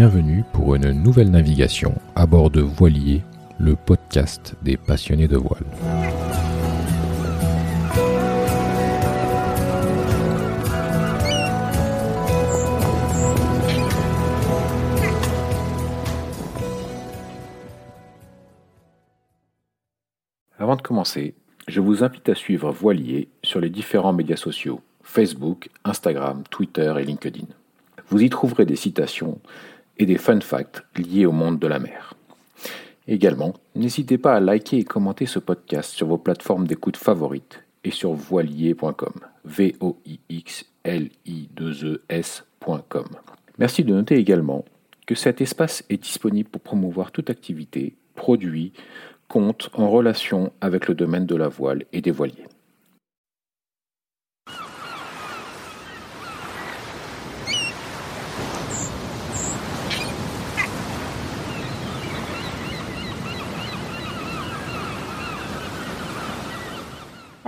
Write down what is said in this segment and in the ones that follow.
bienvenue pour une nouvelle navigation à bord de Voilier, le podcast des passionnés de voile. Avant de commencer, je vous invite à suivre Voilier sur les différents médias sociaux Facebook, Instagram, Twitter et LinkedIn. Vous y trouverez des citations et des fun facts liés au monde de la mer. Également, n'hésitez pas à liker et commenter ce podcast sur vos plateformes d'écoute favorites et sur voilier.com. v o i x l i 2 e. Merci de noter également que cet espace est disponible pour promouvoir toute activité, produit, compte en relation avec le domaine de la voile et des voiliers.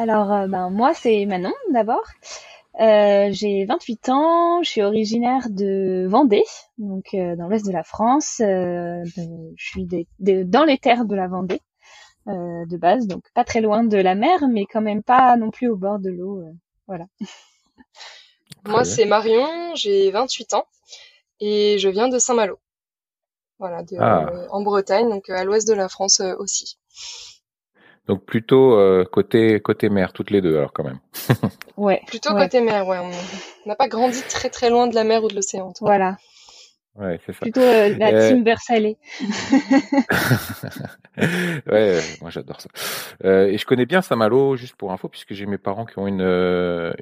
Alors, euh, ben, moi, c'est Manon d'abord. Euh, j'ai 28 ans, je suis originaire de Vendée, donc euh, dans l'ouest de la France. je suis dans les terres de la Vendée de base, donc pas très loin de la mer, mais quand même pas non plus au bord de l'eau. voilà. Moi, c'est Marion, j'ai 28 ans et je viens de Saint-Malo. Voilà, ah. en Bretagne, donc à l'ouest de la France aussi. Donc plutôt euh, côté côté mer toutes les deux alors quand même. ouais. Plutôt côté mer, ouais. On n'a pas grandi très très loin de la mer ou de l'océan. Voilà. Ouais, c'est ça. Plutôt euh, la euh... team salée. ouais, moi j'adore ça. Euh, et je connais bien Saint-Malo, juste pour info, puisque j'ai mes parents qui ont une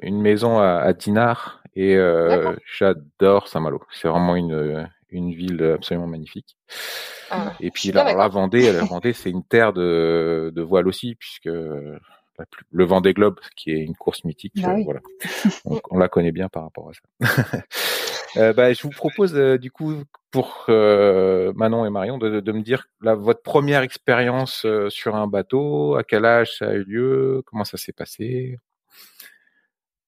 une maison à, à Dinard et j'adore Saint-Malo. C'est vraiment une une ville absolument magnifique. Ah, et puis là, la Vendée, la Vendée, c'est une terre de, de voile aussi, puisque le Vendée Globe, qui est une course mythique, bah euh, voilà, on, la connaît bien par rapport à ça. euh, bah, je vous propose euh, du coup pour euh, Manon et Marion de, de, me dire là, votre première expérience sur un bateau, à quel âge ça a eu lieu, comment ça s'est passé?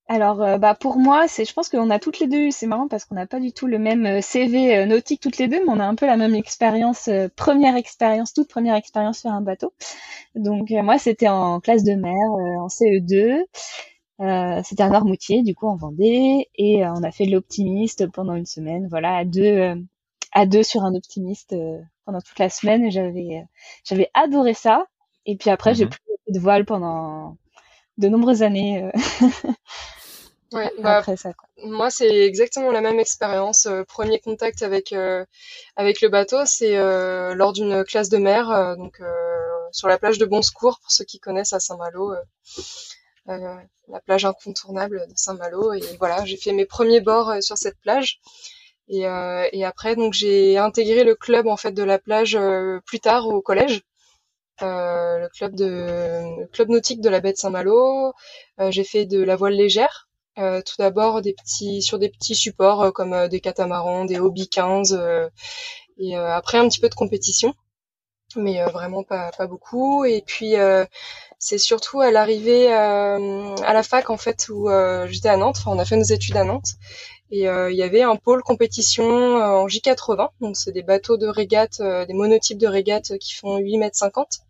Alors, euh, bah pour moi, c'est, je pense qu'on a toutes les deux. C'est marrant parce qu'on n'a pas du tout le même euh, CV euh, nautique toutes les deux, mais on a un peu la même expérience, première expérience, toute première expérience sur un bateau. Donc moi, c'était en classe de mer, en CE2. c'était à Noirmoutier, du coup en Vendée, et on a fait de l'optimiste pendant une semaine. Voilà, à deux, à deux sur un optimiste pendant toute la semaine. J'avais, j'avais adoré ça. Et puis après, j'ai mmh pris de voile pendant de nombreuses années. Ouais, bah, après ça, quoi. Moi, c'est exactement la même expérience. Euh, premier contact avec euh, avec le bateau, c'est euh, lors d'une classe de mer, donc sur la plage de Bon Secours, pour ceux qui connaissent à Saint-Malo, la plage incontournable de Saint-Malo. Et voilà, j'ai fait mes premiers bords sur cette plage. Et, et après, donc j'ai intégré le club en fait de la plage plus tard au collège. Le club de le club nautique de la baie de Saint-Malo. j'ai fait de la voile légère. Euh, tout d'abord des petits sur des petits supports euh, comme euh, des catamarans, des hobby 15 et après un petit peu de compétition. Mais vraiment pas, pas beaucoup. Et puis c'est surtout à l'arrivée à la fac en fait où j'étais à Nantes. Enfin on a fait nos études à Nantes et il y avait un pôle compétition en J80 donc c'est des bateaux de régate des monotypes de régate qui font 8 mètres 50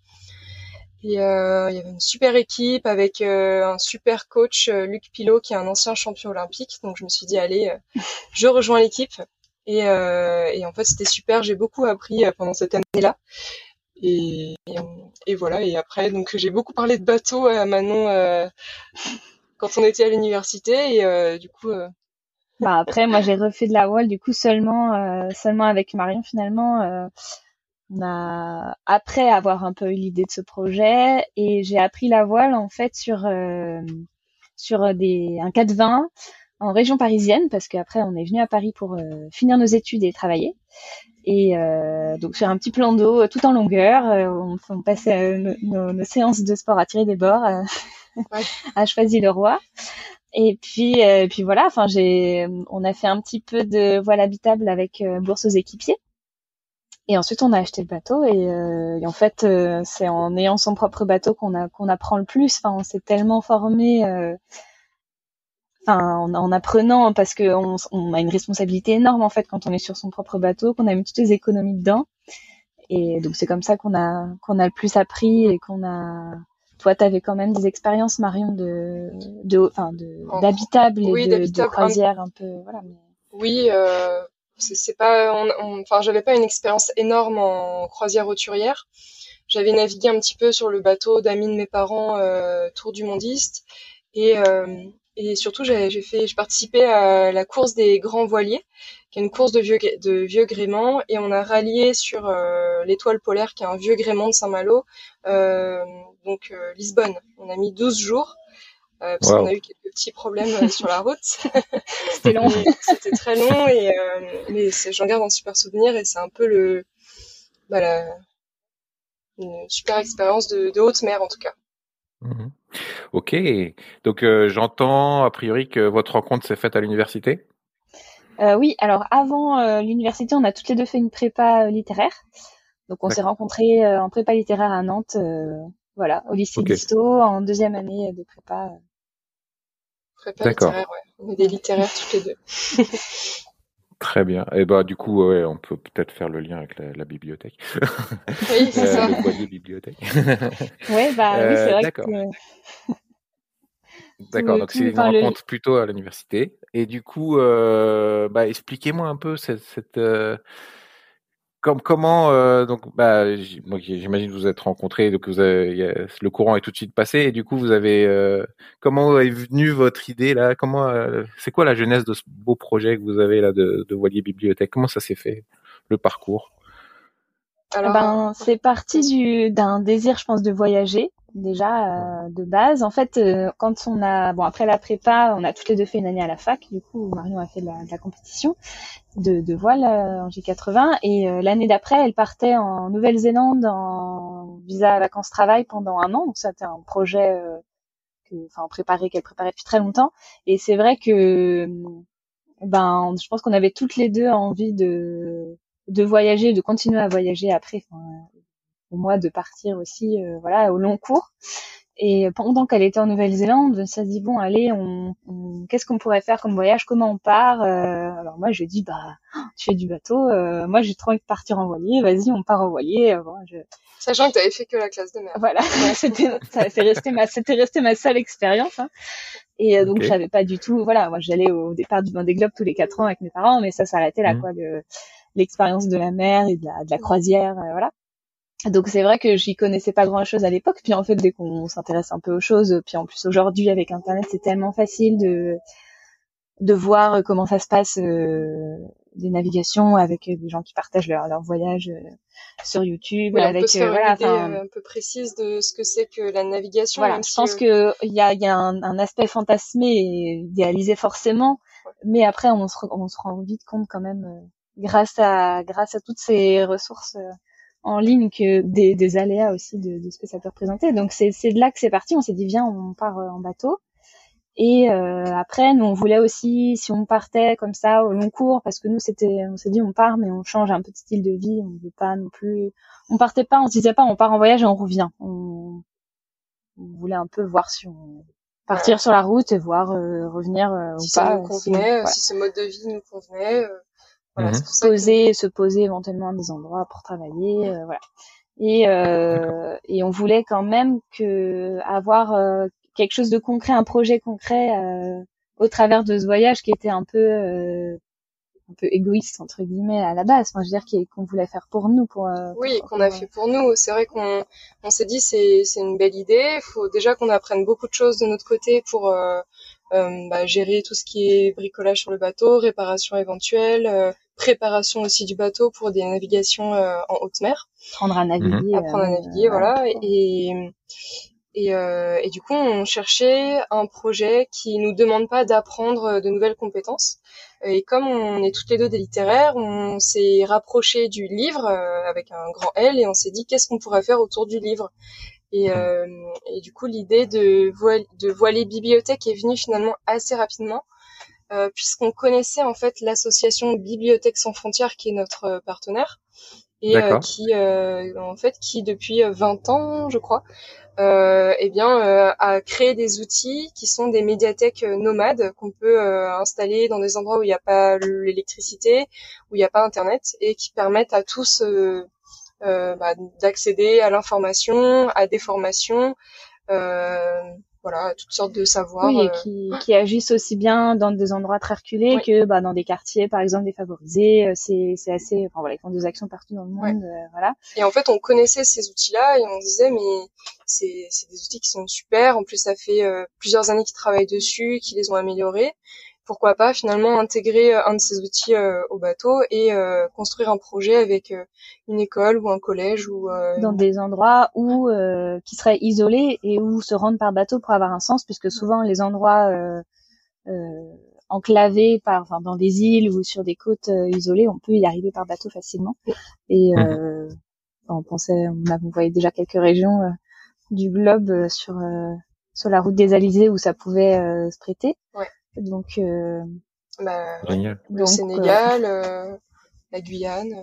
et euh, il y avait une super équipe avec euh, un super coach, euh, Luc Pilot, qui est un ancien champion olympique. Donc je me suis dit, allez, je rejoins l'équipe. Et, et, en fait, c'était super. J'ai beaucoup appris pendant cette année-là. Et, et, voilà. Et après, donc j'ai beaucoup parlé de bateau à Manon quand on était à l'université. Et du coup. Bah après, moi j'ai refait de la voile du coup seulement seulement avec Marion finalement on a après avoir un peu eu l'idée de ce projet et j'ai appris la voile en fait sur euh, sur des un 420 en région parisienne parce qu'après on est venu à Paris pour euh, finir nos études et travailler. Et euh, donc sur un petit plan d'eau tout en longueur on, on, passait nos, séances de sport à tirer des bords à choisir le roi et puis puis voilà enfin j'ai on a fait un petit peu de voile habitable avec bourse aux équipiers et ensuite, on a acheté le bateau et, euh, en fait, euh, c'est en ayant son propre bateau qu'on a qu'on apprend le plus. Enfin, on s'est tellement formé. Euh, enfin en, apprenant parce que on, a une responsabilité énorme en fait quand on est sur son propre bateau, qu'on a mis toutes les économies dedans. Et donc c'est comme ça qu'on a qu'on a le plus appris et qu'on a toi, tu avais quand même des expériences, Marion, de, de, d'habitable et de, de, croisière un peu, voilà. Oui, euh, c'est pas, enfin, j'avais pas une expérience énorme en croisière roturière. J'avais navigué un petit peu sur le bateau d'amis de mes parents, euh, Tour du Mondiste, et euh, et surtout j'ai fait, j'ai participé à la course des grands voiliers, qui est une course de vieux de vieux gréements, et on a rallié sur euh, l'étoile polaire, qui est un vieux gréement de Saint-Malo, euh, donc euh, Lisbonne. On a mis 12 jours. Euh, parce qu'on a eu quelques petits problèmes sur la route. c'était long, c'était très long et mais j'en garde un super souvenir et c'est un peu le bah, la, une super expérience de, de haute mer en tout cas. Mmh ok, donc euh, j'entends a priori que votre rencontre s'est faite à l'université? Euh, oui, alors avant euh, l'université, on a toutes les deux fait une prépa littéraire. Donc on s'est rencontrés en prépa littéraire à Nantes, voilà, au lycée d'Isto, en deuxième année de prépa. Prépa littéraire, ouais. On est des littéraires toutes les deux. Très bien. Et bah du coup, ouais, on peut peut-être faire le lien avec la, bibliothèque. Oui, c'est ça. Le foyer bibliothèque. ouais, bah oui, c'est vrai. D'accord. D'accord. Donc c'est une rencontre plutôt à l'université. Et du coup, euh, bah, expliquez-moi un peu cette, cette euh, comme, comment euh, donc bah j'imagine que vous êtes rencontrés donc vous le courant est tout de suite passé et du coup vous avez euh, comment est venue votre idée là? Comment euh, c'est quoi la genèse de ce beau projet que vous avez là de, de voilier bibliothèque? Comment ça s'est fait le parcours? Alors, ben c'est parti du d'un désir je pense de voyager déjà de base. En fait, quand on a bon après la prépa, on a toutes les deux fait une année à la fac. Du coup, Marion a fait de la, de la compétition de, de voile euh, en J80 et euh, l'année d'après elle partait en Nouvelle-Zélande en visa vacances travail pendant un an donc c'était un projet euh, que enfin préparé qu'elle préparait depuis très longtemps et c'est vrai que ben je pense qu'on avait toutes les deux envie de de voyager de continuer à voyager après enfin, pour moi de partir aussi voilà au long cours et pendant qu'elle était en Nouvelle-Zélande, on s'est dit bon, allez, on, qu'est-ce qu'on pourrait faire comme voyage Comment on part euh, Alors moi, je dis bah, tu fais du bateau. Euh, moi, j'ai trop envie de partir en voilier. Vas-y, on part en voilier. Bon, je... Sachant que tu avais fait que la classe de mer. Voilà, c'était c'est resté ma c'était resté ma seule expérience. Hein. Et euh, donc okay. j'avais pas du tout. Voilà, moi j'allais au départ du Vendée Globe tous les quatre ans avec mes parents, mais ça s'arrêtait là, mmh. quoi, l'expérience de la mer et de la, de la croisière, voilà. Donc c'est vrai que j'y connaissais pas grand chose à l'époque. Puis en fait, dès qu'on s'intéresse un peu aux choses, puis en plus aujourd'hui avec Internet, c'est tellement facile de de voir comment ça se passe euh, des navigations avec des gens qui partagent leur, leur voyage euh, sur YouTube, avec euh, voilà, euh, un peu précise de ce que c'est que la navigation. Voilà, je pense que il y a, y a un, un, aspect fantasmé et idéalisé forcément, mais après on se, on se rend vite compte quand même grâce à grâce à toutes ces ressources en ligne que des, des aléas aussi de, de, ce que ça peut représenter. Donc c'est de là que c'est parti. On s'est dit viens, on part euh, en bateau. Et euh, après, nous on voulait aussi, si on partait comme ça au long cours, parce que nous c'était, on s'est dit on part, mais on change un peu de style de vie. On veut pas non plus, on partait pas, on se disait pas on part en voyage et on revient. On, on voulait un peu voir si on partir sur la route et voir euh, revenir euh, si ou ça pas. Nous convenait, si, si ce mode de vie nous convenait. Voilà, mmh. se poser, se poser éventuellement à des endroits pour travailler, euh, voilà. Et euh, et on voulait quand même que avoir euh, quelque chose de concret, un projet concret euh, au travers de ce voyage qui était un peu euh, un peu égoïste entre guillemets à la base. Enfin, je veux dire qu'on voulait faire pour nous, pour. oui, qu'on a fait pour nous. C'est vrai qu'on on s'est dit c'est c'est une belle idée. Il faut déjà qu'on apprenne beaucoup de choses de notre côté pour euh, bah, gérer tout ce qui est bricolage sur le bateau, réparation éventuelle, euh, préparation aussi du bateau pour des navigations euh, en haute mer. Apprendre à naviguer. Apprendre à naviguer, voilà. Et, et, euh, et, du coup, on cherchait un projet qui nous demande pas d'apprendre de nouvelles compétences. Et comme on est toutes les deux des littéraires, on s'est rapproché du livre avec un grand L et on s'est dit qu'est-ce qu'on pourrait faire autour du livre? Et, euh, et du coup, l'idée de, voile, de voiler bibliothèque est venue finalement assez rapidement, euh, puisqu'on connaissait en fait l'association Bibliothèque sans frontières, qui est notre euh, partenaire, et euh, qui, euh, en fait, qui depuis 20 ans, je crois, euh, eh bien, euh, à créer des outils qui sont des médiathèques nomades qu'on peut installer dans des endroits où il n'y a pas l'électricité, où il n'y a pas Internet, et qui permettent à tous bah, d'accéder à l'information, à des formations voilà, toutes sortes de savoirs. Oui, et qui, qui, agissent aussi bien dans des endroits très reculés que bah, dans des quartiers, par exemple, défavorisés. C'est, c'est assez, enfin voilà, ils font des actions partout dans le monde, voilà. Et en fait, on connaissait ces outils-là et on disait, mais c'est, c'est des outils qui sont super. En plus, ça fait plusieurs années qu'ils travaillent dessus, qu'ils les ont améliorés pourquoi pas finalement intégrer euh, un de ces outils euh, au bateau et euh, construire un projet avec une école ou un collège ou dans des endroits où qui seraient isolés et où se rendre par bateau pour avoir un sens puisque souvent les endroits enclavés par enfin dans des îles ou sur des côtes isolées on peut y arriver par bateau facilement et mmh. on pensait on, a, voyait déjà quelques régions du globe sur sur la route des Alizés où ça pouvait se prêter ouais. Donc, euh, bah, le Sénégal, euh, la Guyane.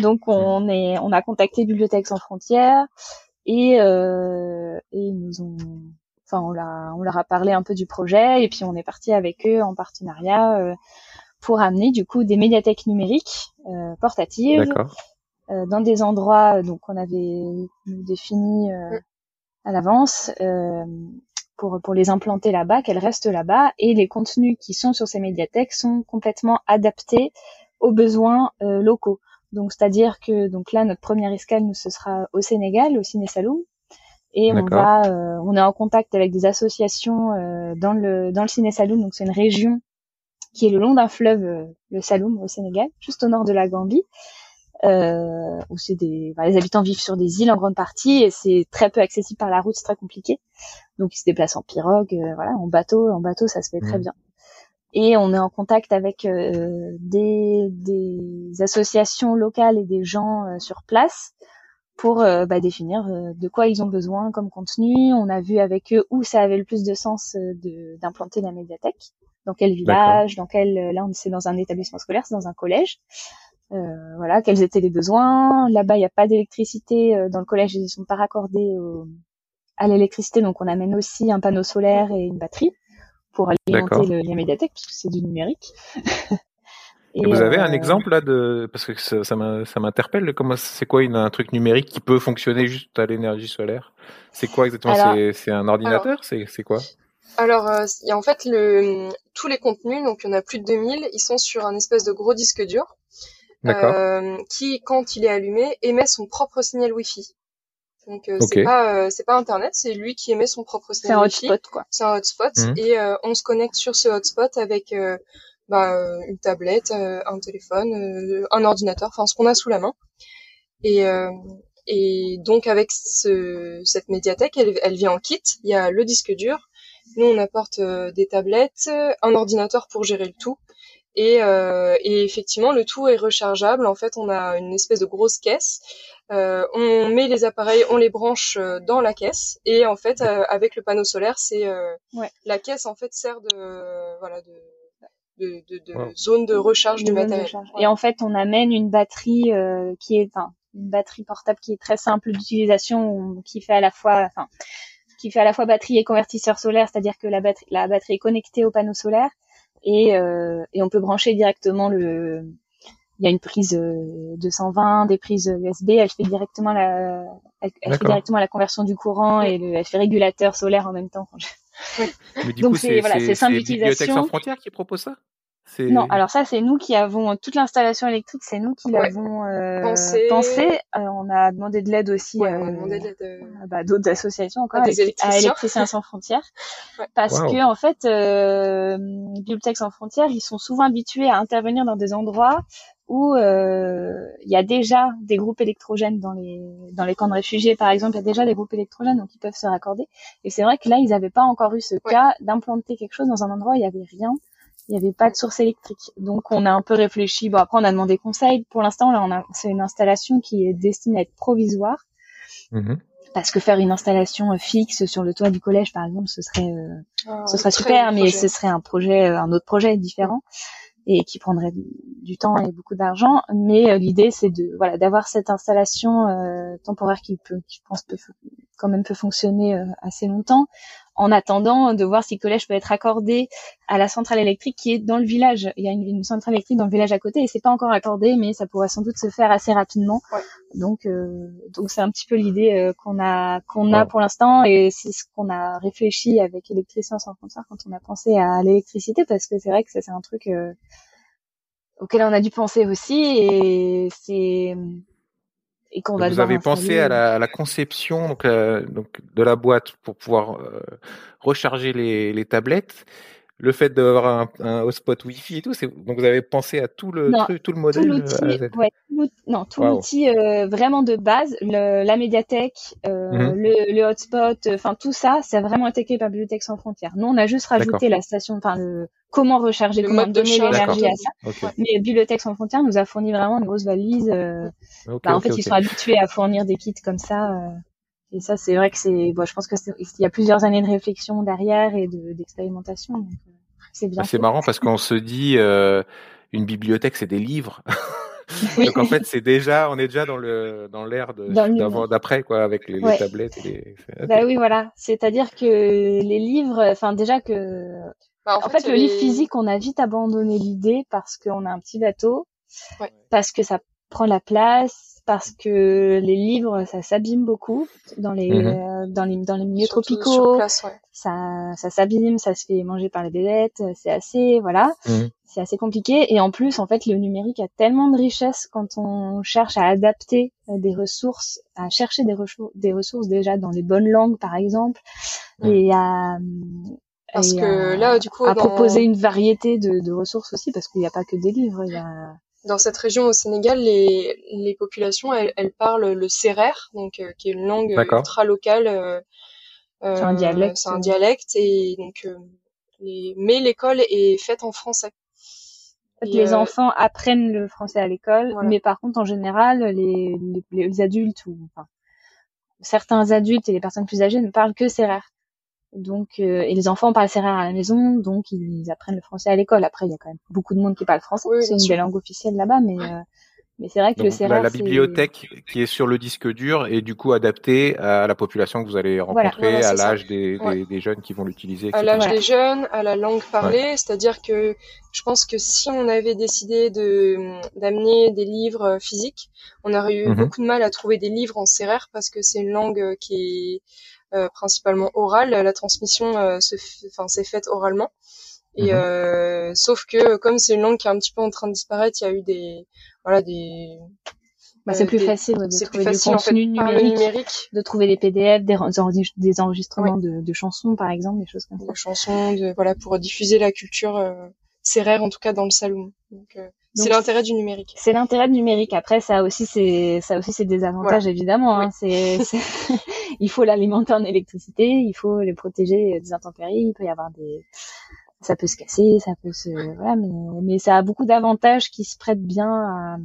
Donc on est, on a contacté Bibliothèques sans frontières et, euh, et ils nous ont, enfin on, l'a, on leur a parlé un peu du projet et puis on est parti avec eux en partenariat euh, pour amener du coup des médiathèques numériques euh, portatives euh, dans des endroits donc on avait défini euh, à l'avance pour, pour les implanter là-bas, qu'elles restent là-bas, et les contenus qui sont sur ces médiathèques sont complètement adaptés aux besoins euh, locaux. Donc c'est-à-dire que donc là notre première escale nous ce sera au Sénégal, au Ciné Saloum, et on va euh, on est en contact avec des associations euh, dans le dans le Ciné Saloum, donc c'est une région qui est le long d'un fleuve, le Saloum au Sénégal, juste au nord de la Gambie, euh, où c'est des, les habitants vivent sur des îles en grande partie et c'est très peu accessible par la route, c'est très compliqué. Donc ils se déplacent en pirogue, euh, voilà, en bateau, en bateau ça se fait très mmh. bien. Et on est en contact avec euh, des, des, associations locales et des gens euh, sur place pour bah, définir de quoi ils ont besoin comme contenu. On a vu avec eux où ça avait le plus de sens d'implanter la médiathèque, dans quel village, dans quel là on c'est dans un établissement scolaire, c'est dans un collège. Euh, voilà, quels étaient les besoins. Là-bas, il n'y a pas d'électricité. Euh, dans le collège, ils ne sont pas raccordés à l'électricité, donc on amène aussi un panneau solaire et une batterie pour alimenter le, les médiathèques, puisque c'est du numérique. et, vous avez un euh, exemple là de parce que ça, ça m'interpelle. Comment c'est quoi une, un truc numérique qui peut fonctionner juste à l'énergie solaire? C'est quoi exactement? C'est un ordinateur? C'est quoi? Alors, il y a en fait le, tous les contenus, donc il y en a plus de 2000, ils sont sur un espèce de gros disque dur euh, qui, quand il est allumé, émet son propre signal Wi-Fi. Donc euh, c'est pas euh, c'est pas internet, c'est lui qui émet son propre signal Wi-Fi. C'est un hotspot quoi. C'est un hotspot mmh. et on se connecte sur ce hotspot avec bah, une tablette, un téléphone, un ordinateur, enfin ce qu'on a sous la main. Et et donc avec ce, cette médiathèque, elle, elle vient en kit. Il y a le disque dur. Nous on apporte des tablettes, un ordinateur pour gérer le tout et, euh, et, effectivement, le tout est rechargeable. En fait, on a une espèce de grosse caisse. Euh, on met les appareils, on les branche euh, dans la caisse, et en fait, euh, avec le panneau solaire, c'est euh, ouais. la caisse en fait sert de voilà de de, de, de zone de recharge du matériel. Et en fait, on amène une batterie qui est, enfin, une batterie portable qui est très simple d'utilisation, qui fait à la fois, enfin, qui fait à la fois batterie et convertisseur solaire, c'est-à-dire que la batterie, la batterie est connectée au panneau solaire et, euh, et on peut brancher directement le il y a une prise 220, euh, des prises USB, elle fait directement la, elle, fait directement la conversion du courant et le, elle fait régulateur solaire en même temps. Mais du Donc c'est voilà, c'est simple utilisation. sans frontières qui propose ça? Non, alors ça c'est nous qui avons toute l'installation électrique, c'est nous qui l'avons euh, pensé. Euh, on a demandé de l'aide aussi ouais, euh, bah, d'autres associations encore, à, Électriciens. Sans frontières, parce que en fait, euh, Bibliothèques sans frontières, ils sont souvent habitués à intervenir dans des endroits où euh, il y a déjà des groupes électrogènes dans les dans les camps de réfugiés par exemple, il y a déjà des groupes électrogènes donc ils peuvent se raccorder. Et c'est vrai que là ils n'avaient pas encore eu ce cas d'implanter quelque chose dans un endroit où il y avait rien il n'y avait pas de source électrique. Donc on a un peu réfléchi. Bon après on a demandé conseil. Pour l'instant là on a c'est une installation qui est destinée à être provisoire. Mm-hmm. Parce que faire une installation euh, fixe sur le toit du collège par exemple ce serait euh, ah, ce serait super mais ce serait un projet euh, un autre projet différent. et qui prendrait du temps et beaucoup d'argent. Mais l'idée, c'est de voilà d'avoir cette installation temporaire qui peut, qui je pense peut quand même peut fonctionner assez longtemps, en attendant de voir si le collège peut être accordé à la centrale électrique qui est dans le village. Il y a une, centrale électrique dans le village à côté et c'est pas encore accordé, mais ça pourrait sans doute se faire assez rapidement. Donc, euh, donc c'est un petit peu l'idée euh, qu'on a qu'on a pour l'instant et c'est ce qu'on a réfléchi avec Électricien sans frontières quand on a pensé à l'électricité parce que c'est vrai que ça c'est un truc euh, auquel on a dû penser aussi et c'est et qu'on va Vous avez pensé à la, à la, conception donc, euh, donc de la boîte pour pouvoir euh, recharger les, les, tablettes. Le fait d'avoir un, un, hotspot Wi-Fi et tout, donc vous avez pensé à tout le truc, tout le modèle. Tout l'outil, ouais, non, tout l'outil euh, vraiment de base, le, la médiathèque, euh, mhm. le, le, hotspot, enfin tout ça, c'est vraiment intégré par Bibliothèque sans frontières. Nous, on a juste rajouté la station, enfin le comment recharger, comment donner l'énergie à ça. Mais Bibliothèque sans frontières nous a fourni vraiment une grosse valise. Euh, bah, en fait, ils sont habitués à fournir des kits comme ça. Euh, et ça, c'est vrai que c'est, bon, je pense que il y a plusieurs années de réflexion derrière et d'expérimentation. De, euh, c'est bien. Ah, c'est marrant parce qu'on se dit une bibliothèque, c'est des livres. Donc en fait, c'est déjà, on est déjà dans le dans l'ère d'après quoi, avec les, tablettes. Et les... Bah oui, voilà. C'est-à-dire que les livres, enfin déjà que bah, en, fait, le livre physique, on a vite abandonné l'idée parce qu'on a un petit bateau, parce que ça prend la place, parce que les livres, ça s'abîme beaucoup dans les, mhm. euh, dans les dans les milieux tropicaux. Ça ça s'abîme, ça se fait manger par les bébêtes. C'est assez voilà, mhm. c'est assez compliqué. Et en plus, en fait, le numérique a tellement de richesse quand on cherche à adapter euh, des ressources, à chercher des, des ressources déjà dans les bonnes langues, par exemple, et à parce que là, du coup, à proposer une variété de, de ressources aussi, parce qu'il n'y a pas que des livres. Il y a... Dans cette région au Sénégal, les, les populations, elles, elles parlent le sérère, donc euh, qui est une langue ultra locale. Euh, c'est un dialecte. C'est un dialecte et donc, euh, les... mais l'école est faite en français. les enfants apprennent le français à l'école, mais par contre, en général, les, les, les adultes ou enfin, certains adultes et les personnes plus âgées ne parlent que sérère. Donc, euh, et les enfants parlent rare à la maison, donc ils apprennent le français à l'école. Après, il y a quand même beaucoup de monde qui parle français. c'est une des langues officielles là-bas, mais euh, mais c'est vrai que le la, la bibliothèque qui est sur le disque dur est du coup adaptée à la population que vous allez rencontrer, à l'âge des, des, des, jeunes qui vont l'utiliser. À l'âge des jeunes, à la langue parlée, c'est-à-dire que je pense que si on avait décidé de d'amener des livres physiques, on aurait eu mhm. beaucoup de mal à trouver des livres en sérère parce que c'est une langue qui est euh, principalement orale. La transmission euh, se, enfin, s'est faite oralement. Et mhm. euh, sauf que comme c'est une langue qui est un petit peu en train de disparaître, il y a eu des voilà des bah, c'est plus facile de trouver plus facile, du contenu numérique, de trouver des PDF, des, des enregistrements de, de, chansons par exemple, des choses comme ça. Des chansons, de, voilà, pour diffuser la culture euh, rare en tout cas dans le salon. Donc, c'est l'intérêt du numérique. C'est l'intérêt du numérique. Après, ça aussi, c'est ça aussi, c'est des avantages évidemment. Hein. C'est, il faut l'alimenter en électricité, il faut les protéger des intempéries. Il peut y avoir des, ça peut se casser, ça peut se, voilà, mais, mais ça a beaucoup d'avantages qui se prêtent bien à,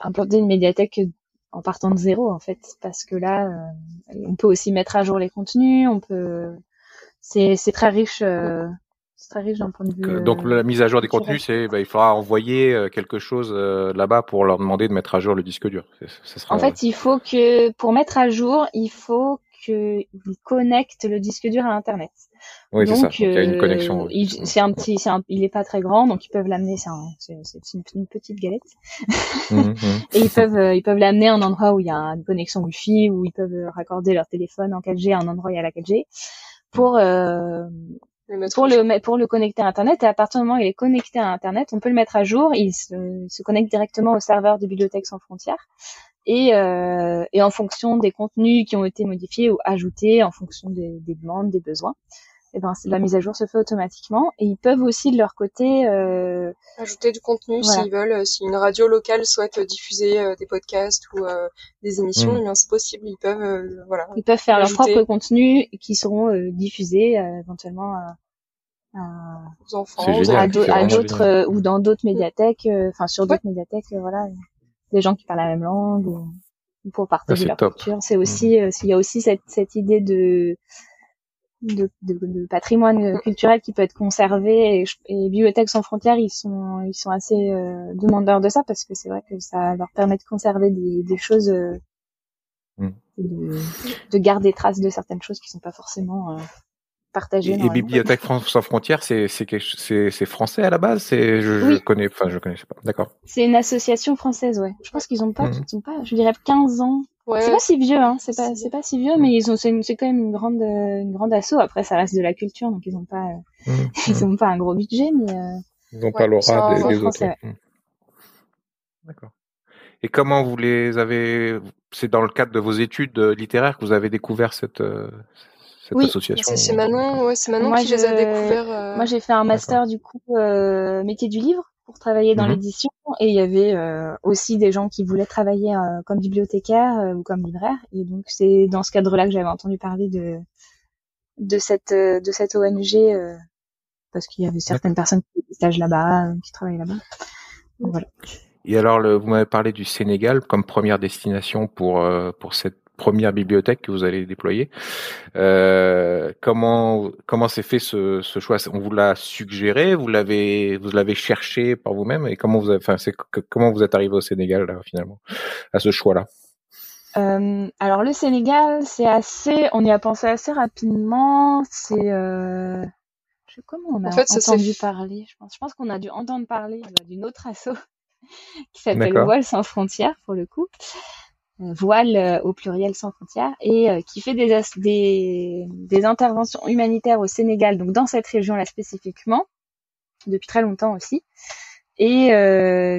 implanter une médiathèque en partant de zéro en fait, parce que là, euh, on peut aussi mettre à jour les contenus, on peut, c'est c'est très riche. Euh, très riche d'un point de vue. Donc la mise à jour des contenus, c'est bah, il faudra envoyer euh, quelque chose euh, là-bas pour leur demander de mettre à jour le disque dur. sera... En fait, il faut que pour mettre à jour, il faut qu'ils connectent le disque dur à Internet. Oui, c'est ça. il y a une connexion. Euh, c'est un petit, c'est un, il est pas très grand, donc ils peuvent l'amener. C'est une, une, petite galette. Mmh, mmh. Et ils peuvent, ils peuvent l'amener à un endroit où il y a une connexion Wi-Fi, où ils peuvent raccorder leur téléphone en 4G à un endroit où il y a la 4G pour euh, pour le pour le connecter à internet et à partir du moment où il est connecté à internet on peut le mettre à jour il se, se connecte directement au serveur de Bibliothèque sans frontières. Et, euh, et en fonction des contenus qui ont été modifiés ou ajoutés en fonction des, des demandes des besoins et eh ben la mise à jour se fait automatiquement. Et ils peuvent aussi de leur côté euh, ajouter du contenu s'ils veulent. Euh, si une radio locale souhaite diffuser euh, des podcasts ou euh, des émissions mmh. eh bien c'est possible. Ils peuvent voilà. Ils peuvent faire leurs propres contenus qui seront diffusés éventuellement à, aux enfants à d'autres ou dans d'autres médiathèques enfin sur d'autres médiathèques voilà. Des gens qui parlent la même langue ou, pour partager leur culture. C'est aussi mmh. il y a aussi cette, cette idée de de, de, patrimoine culturel qui peut être conservé et, et, Bibliothèques sans frontières ils sont ils sont assez euh, demandeurs de ça parce que c'est vrai que ça leur permet de conserver des, des choses euh, mm. de, de, garder trace de certaines choses qui sont pas forcément euh, partagées et, et Bibliothèques sans frontières c'est c'est français à la base c'est je, je, connais enfin je connaissais pas. D'accord. C'est une association française ouais. Je pense qu'ils ont pas mm. ils ont pas je dirais 15 ans c'est pas si vieux, hein. C'est pas, c'est pas si vieux, mais ils ont, c'est, quand même une grande, euh, une grande asso. Après, ça reste de la culture, donc ils ont pas, euh, mmh, ils ont pas un gros budget, mais. Euh, ils ont pas l'aura des, des autres. Mmh. D'accord. Et comment vous les avez C'est dans le cadre de vos études littéraires que vous avez découvert cette, cette oui, association. C'est Manon, ouais, c'est Manon moi, qui les a découverts. Moi, j'ai fait un master du coup métier du livre pour travailler dans mmh l'édition. Et il y avait euh, aussi des gens qui voulaient travailler euh, comme bibliothécaire euh, ou comme libraire. Et donc c'est dans ce cadre-là que j'avais entendu parler de de cette de cette ONG parce qu'il y avait certaines personnes qui stage là-bas qui travaillaient là-bas. Voilà. Et alors le, vous m'avez parlé du Sénégal comme première destination pour pour cette première bibliothèque que vous allez déployer. Euh, comment comment s'est fait ce, ce, choix? On vous l'a suggéré, vous l'avez vous l'avez cherché par vous-même et comment vous avez, enfin c'est comment vous êtes arrivé au Sénégal là, finalement à ce choix-là? Euh, alors le Sénégal, c'est assez, on y a pensé assez rapidement. C'est euh, comment on a entendu parler. Je pense, je pense qu'on a dû entendre parler d'une autre asso qui s'appelle Voile sans frontières pour le coup. Euh, voile euh, au pluriel sans frontières et euh, qui fait des, interventions humanitaires au Sénégal, donc dans cette région-là spécifiquement, depuis très longtemps aussi, et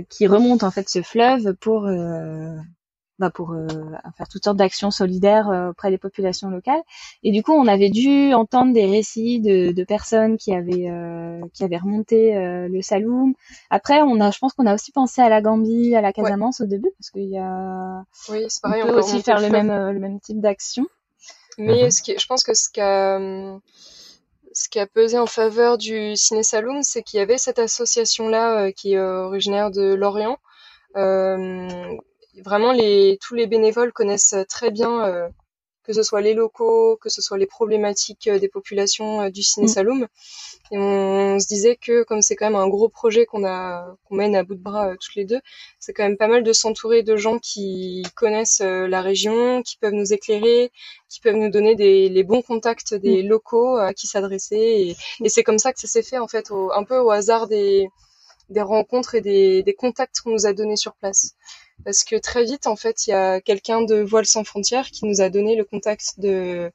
qui remonte en fait ce fleuve pour bah, pour euh, faire toutes sortes d'actions solidaires euh, auprès des populations locales. Et du coup, on avait dû entendre des récits de, de personnes qui avaient euh, qui avaient remonté le Saloum. Après, on a, je pense qu'on a aussi pensé à la Gambie, à la Casamance au début, parce qu'il y a, oui, c'est pareil, on, peut aussi faire le, même le même type d'action. Mais mhm. ce qui, je pense que ce qui a ce qui a pesé en faveur du Ciné Saloum, c'est qu'il y avait cette association-là qui est originaire de Lorient, euh, vraiment les tous les bénévoles connaissent très bien euh, que ce soit les locaux, que ce soit les problématiques euh, des populations euh, du Ciné mm. Saloum. Et on, se disait que comme c'est quand même un gros projet qu'on a qu'on mène à bout de bras toutes les deux, c'est quand même pas mal de s'entourer de gens qui connaissent la région, qui peuvent nous éclairer, qui peuvent nous donner des, les bons contacts des mm. locaux à qui s'adresser. Et, et c'est comme ça que ça s'est fait en fait, au, un peu au hasard des des rencontres et des, des contacts qu'on nous a donnés sur place parce que très vite, en fait, il y a quelqu'un de Voile sans frontières qui nous a donné le contact de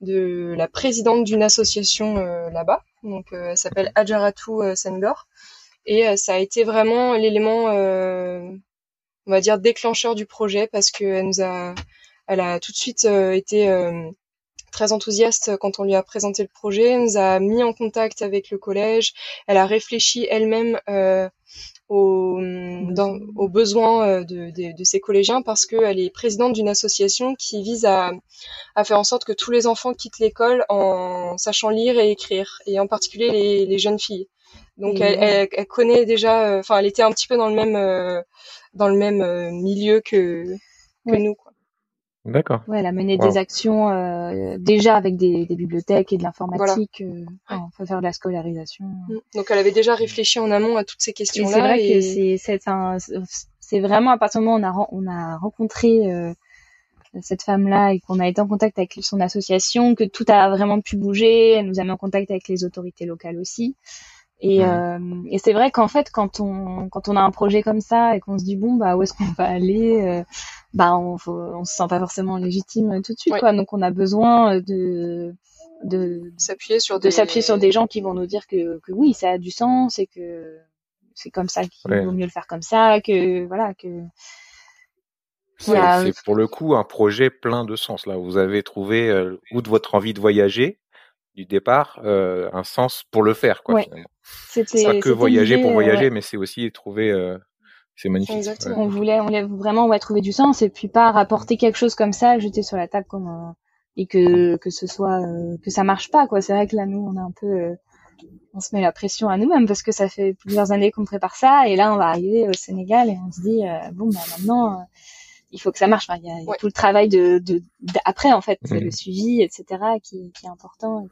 de la présidente d'une association euh, là-bas. Donc, euh, elle s'appelle Adjaratou euh, Senghor. Et ça a été vraiment l'élément, on va dire, déclencheur du projet parce qu'elle nous a, elle a tout de suite été très enthousiaste quand on lui a présenté le projet. Elle nous a mis en contact avec le collège. Elle a réfléchi elle-même aux, dans, aux besoins euh, de, de, de, ses collégiens parce qu'elle est présidente d'une association qui vise à, à, faire en sorte que tous les enfants quittent l'école en sachant lire et écrire, et en particulier les, les jeunes filles. Donc elle, elle, elle, connaît déjà, euh, enfin elle était un petit peu dans le même euh, dans le même milieu que, que nous. Quoi. D'accord. Ouais, elle a mené des actions euh, déjà avec des, des, bibliothèques et de l'informatique euh, enfin, pour faire de la scolarisation. Mm. Donc elle avait déjà réfléchi en amont à toutes ces questions-là. C'est vrai que c'est c'est c'est vraiment à partir du moment où on a on a rencontré euh, cette femme-là et qu'on a été en contact avec son association que tout a vraiment pu bouger. Elle nous a mis en contact avec les autorités locales aussi. Et, mmh. euh, et c'est vrai qu'en fait, quand on quand on a un projet comme ça et qu'on se dit bon bah où est-ce qu'on va aller, euh, bah on faut, on se sent pas forcément légitime tout de suite quoi. Donc on a besoin de de s'appuyer sur de s'appuyer sur des gens qui vont nous dire que que oui ça a du sens et que c'est comme ça qu'il vaut mieux le faire comme ça que voilà que c'est pour le coup un projet plein de sens là. Vous avez trouvé euh, ou de votre envie de voyager du départ euh, un sens pour le faire quoi. Ouais. C'est pas que voyager pour voyager, mais c'est aussi trouver. Euh, c'est magnifique. On voulait, on voulait vraiment ouais, trouver du sens et puis pas rapporter quelque chose comme ça, jeter sur la table comme et que que ce soit que ça marche pas quoi. C'est vrai que là nous on a un peu on se met la pression à nous-mêmes parce que ça fait plusieurs années qu'on prépare ça et là on va arriver au Sénégal et on se dit bon bah maintenant il faut que ça marche. il y a, tout le travail de, de, après en fait, le suivi, etc., qui, qui est important.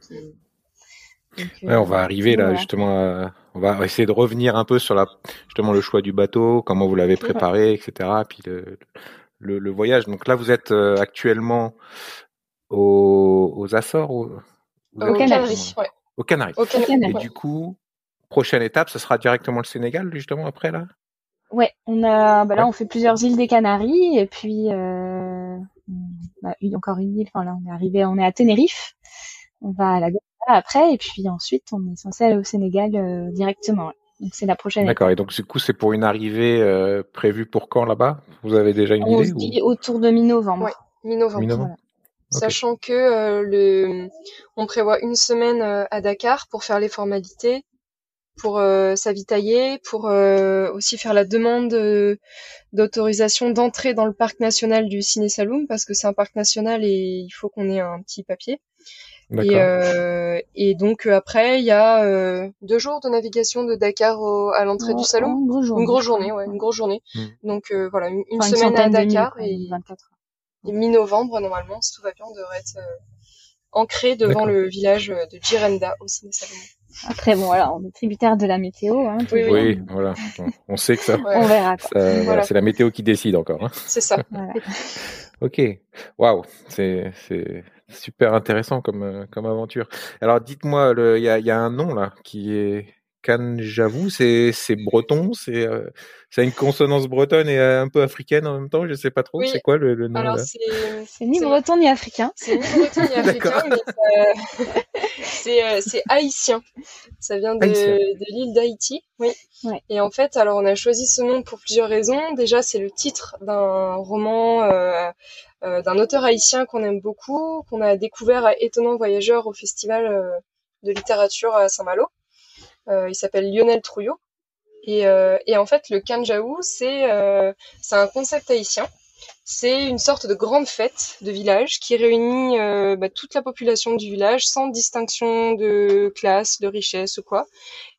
Ouais, on va arriver là justement. on va essayer de revenir un peu sur la justement le choix du bateau, comment vous l'avez préparé, etc. Puis le, le, le, voyage. Donc là, vous êtes actuellement aux, aux Açores, au, au Canaries. Ouais. Au Canaries. Et du coup, prochaine étape, ce sera directement le Sénégal, justement, après, là? Ouais, on a, bah là, on fait plusieurs îles des Canaries, et puis, euh, on a eu encore une île, enfin là, on est arrivé, on est à Tenerife. On va à la après, et puis ensuite, on est censé aller au Sénégal euh, directement. Donc c'est la prochaine. D'accord. Et donc du coup, c'est pour une arrivée euh, prévue pour quand là-bas? Vous avez déjà une on idée se dit autour de mi-novembre. Ouais, mi-novembre. Sachant que euh, le, on prévoit une semaine euh, à Dakar pour faire les formalités, pour euh, s'avitailler, pour aussi faire la demande d'autorisation d'entrée dans le parc national du Ciné Saloum parce que c'est un parc national et il faut qu'on ait un petit papier. Et, et, donc après, il y a deux jours de navigation de Dakar à l'entrée du Saloum. Une grosse journée. Une grosse journée, ouais, une grosse journée. Hmm. Donc voilà, une, semaine à Dakar et 24 mi-novembre, normalement, si tout va bien, on devrait être euh, ancré devant le village de Jirenda au Ciné Après, bon, voilà, on est tributaire de la météo. Hein, oui, voilà. On, sait que ça. on verra. C'est la météo qui décide encore. Hein. C'est ça. ok. Waouh, c'est super intéressant comme euh, comme aventure. Alors, dites-moi, il y a, y a un nom là qui est j'avoue, c'est c'est breton, c'est euh, c'est une consonance bretonne et un peu africaine en même temps. Je sais pas trop. C'est quoi le, le nom Alors c'est ni breton ni africain. C'est ni breton ni africain, mais c'est euh, c'est haïtien. Ça vient de, de l'île d'Haïti. Oui. Ouais. Et en fait, alors on a choisi ce nom pour plusieurs raisons. Déjà, c'est le titre d'un roman. Euh, euh, d'un auteur haïtien qu'on aime beaucoup, qu'on a découvert à Étonnant Voyageur au festival euh, de littérature à Saint-Malo. Euh, il s'appelle Lionel Trouillot. Et, euh, en fait, le Kanjaou, c'est euh, c'est un concept haïtien. C'est une sorte de grande fête de village qui réunit bah, toute la population du village sans distinction de classe, de richesse ou quoi.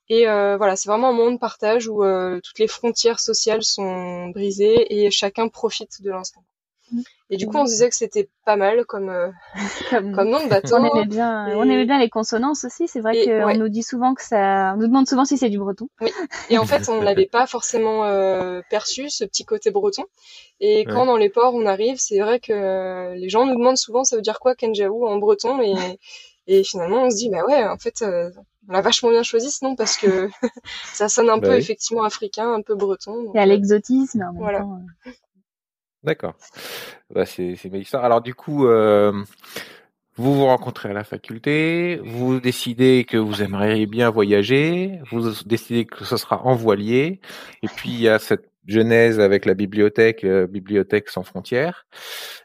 Et voilà, c'est vraiment un moment de partage où toutes les frontières sociales sont brisées et chacun profite de l'instant. Et du coup, on se disait que c'était pas mal comme, euh, comme, nom de bateau. On aimait bien, on aimait bien les consonances aussi. C'est vrai qu'on nous dit souvent que ça, on nous demande souvent si c'est du breton. Oui. Et en fait, on l'avait pas forcément euh, perçu ce petit côté breton. Et quand dans les ports on arrive, c'est vrai que les gens nous demandent souvent ça veut dire quoi Kenjaou en breton? Et et finalement on se dit bah ouais en fait euh, on l'a vachement bien choisi ce nom parce que ça sonne un bah peu effectivement africain, un peu breton. Il y a l'exotisme en même voilà. temps. D'accord. Bah, c'est c'est belle histoire. Alors du coup, euh, vous vous rencontrez à la faculté, vous décidez que vous aimeriez bien voyager, vous décidez que ce sera en voilier, et puis il y a cette genèse avec la bibliothèque, euh, bibliothèque sans frontières.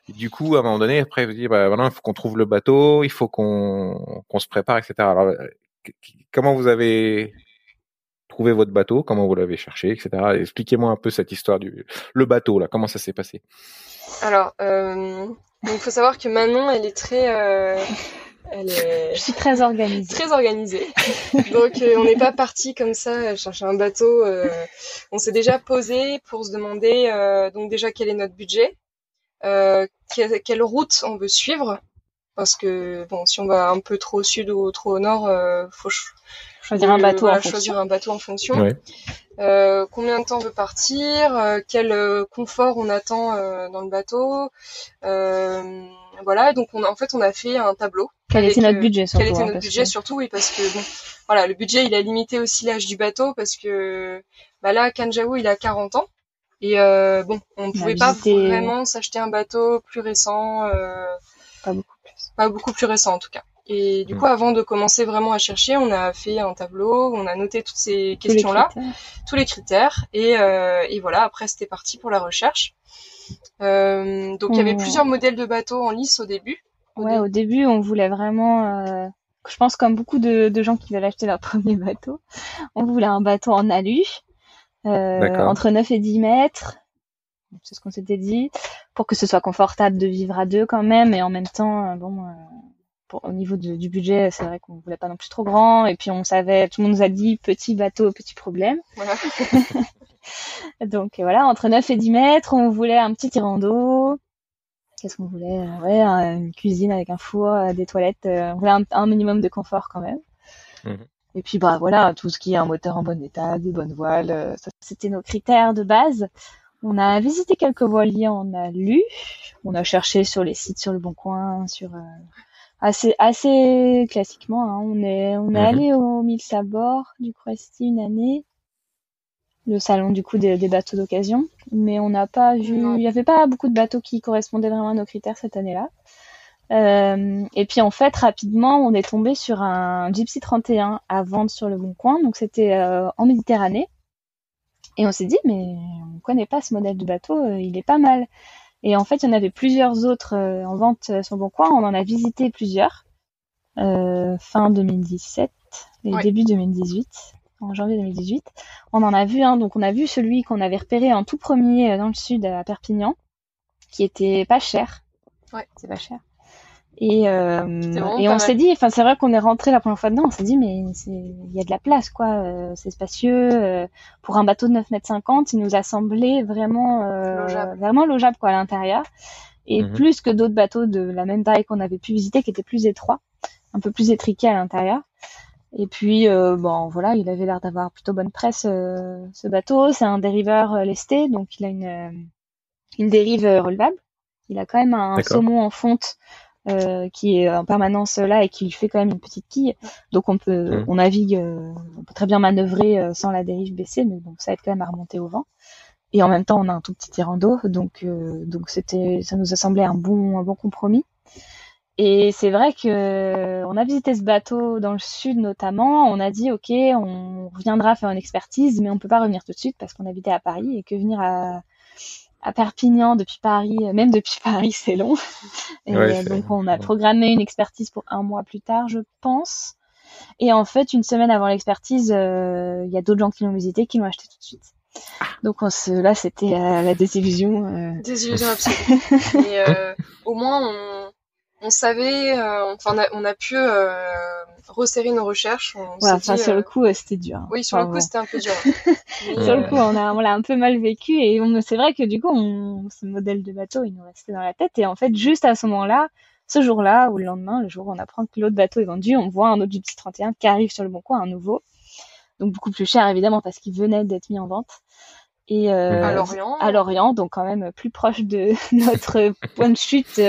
du coup, à un moment donné, après, vous dites, bah, il faut qu'on trouve le bateau, il faut qu'on qu'on se prépare, etc. Alors, euh, comment vous avez trouvé votre bateau, comment vous l'avez cherché, etc. Expliquez-moi un peu cette histoire du le bateau là, comment ça s'est passé? Alors, euh, il faut savoir que Manon, elle est très, euh, elle est... Je suis très organisée. Très organisée. Donc, euh, on n'est pas parti comme ça chercher un bateau. Euh, on s'est déjà posé pour se demander, euh, donc déjà quel est notre budget, quelle, quelle, route on veut suivre, parce que bon, si on va un peu trop au sud ou trop au nord, faut choisir un bateau en choisir un bateau en fonction. Euh, combien de temps on veut partir, euh, quel euh, confort on attend dans le bateau. voilà, donc on en fait on a fait un tableau. Quel était notre budget surtout Quel était notre budget surtout oui parce que bon voilà le budget il a limité aussi l'âge du bateau parce que bah là Kanjaou il a 40 ans et bon on ne pouvait pas vraiment s'acheter un bateau plus récent. pas beaucoup plus. Pas beaucoup plus récent en tout cas. Et du mm. coup, avant de commencer vraiment à chercher, on a fait un tableau, on a noté toutes ces questions-là, tous les critères, et, euh, et voilà. Après, c'était parti pour la recherche. Euh, donc, il y avait plusieurs modèles de bateaux en lice au début. Au ouais, au début, on voulait vraiment, euh, je pense comme beaucoup de, de, gens qui veulent acheter leur premier bateau, on voulait un bateau en alu, euh, entre 9 et 10 mètres. C'est ce qu'on s'était dit, pour que ce soit confortable de vivre à deux quand même, et en même temps, euh, au niveau du budget, c'est vrai qu'on voulait pas non plus trop grand. Et puis on savait, tout le monde nous a dit petit bateau, petit problème. Donc voilà, entre 9 et 10 mètres, on voulait un petit tirant d'eau. Qu'est-ce qu'on voulait? Ouais, une cuisine avec un four, des toilettes. on voulait un, minimum de confort quand même. Mhm. Et puis bah voilà, tout ce qui est un moteur en bon état, des bonnes voiles, ça c'était nos critères de base. On a visité quelques voiliers, on a lu, on a cherché sur les sites, sur le Bon Coin, sur assez assez classiquement. Hein. On est on est mhm. allé au Mille Sabor du Croesti une année, le salon du coup des, bateaux d'occasion, mais on n'a pas vu. Il n'y avait pas beaucoup de bateaux qui correspondaient vraiment à nos critères cette année-là. Euh, et puis en fait rapidement on est tombé sur un Gypsy 31 à vendre sur le Bon Coin, donc c'était euh, en Méditerranée. Et on s'est dit mais on connaît pas ce modèle de bateau, euh, il est pas mal. Et en fait, il y en avait plusieurs autres euh, en vente euh, sur Bon Coin. On en a visité plusieurs euh, fin 2017 et début 2018, en janvier 2018. On en a vu un. donc on a vu celui qu'on avait repéré en tout premier dans le sud à Perpignan, qui était pas cher. Ouais, c'est pas cher. Et, euh, et on s'est dit, enfin c'est vrai qu'on est rentré la première fois dedans, on s'est dit mais il y a de la place quoi, euh, c'est spacieux. Euh, pour un bateau de 9 mètres 50, il nous a semblé vraiment euh, vraiment logeable quoi à l'intérieur. Et mhm. plus que d'autres bateaux de la même taille qu'on avait pu visiter, qui étaient plus étroits, un peu plus étriqués à l'intérieur. Et puis bon voilà, il avait l'air d'avoir plutôt bonne presse ce bateau. C'est un dériveur lesté, donc il a une une dérive relevable. Il a quand même un saumon en fonte euh, qui est en permanence là et qui fait quand même une petite quille. Donc on peut, mmh. on navigue, euh, on peut très bien manœuvrer euh, sans la dérive baissée, mais donc ça aide quand même à remonter au vent. Et en même temps, on a un tout petit tirant d'eau, donc donc c'était, ça nous a semblé un bon un bon compromis. Et c'est vrai que on a visité ce bateau dans le sud notamment. On a dit ok, on reviendra faire une expertise, mais on peut pas revenir tout de suite parce qu'on habitait à Paris et que venir à à Perpignan depuis Paris, euh, même depuis Paris, c'est long. Et euh, donc on a programmé une expertise pour un mois plus tard, je pense. Et en fait, une semaine avant l'expertise, euh, il y a d'autres gens qui l'ont visité, qui l'ont acheté tout de suite. Donc on se, là, c'était la désillusion. Désillusion absolue. Mais au moins, on, on savait, enfin, on a, on a pu resserrer nos recherches. On ouais, enfin, sur le euh, coup, euh, c'était dur. Oui, sur le coup, c'était un peu dur. sur le coup, on a, on l'a un peu mal vécu et c'est vrai que du coup, on, ce modèle de bateau, il nous restait dans la tête et en fait, juste à ce moment-là, ce jour-là ou le lendemain, le jour où on apprend que l'autre bateau est vendu, on voit un autre Gypsy 31 qui arrive sur le bon coin, un nouveau. Donc beaucoup plus cher évidemment parce qu'il venait d'être mis en vente. Et euh, à Lorient. À Lorient, donc quand même plus proche de notre point de chute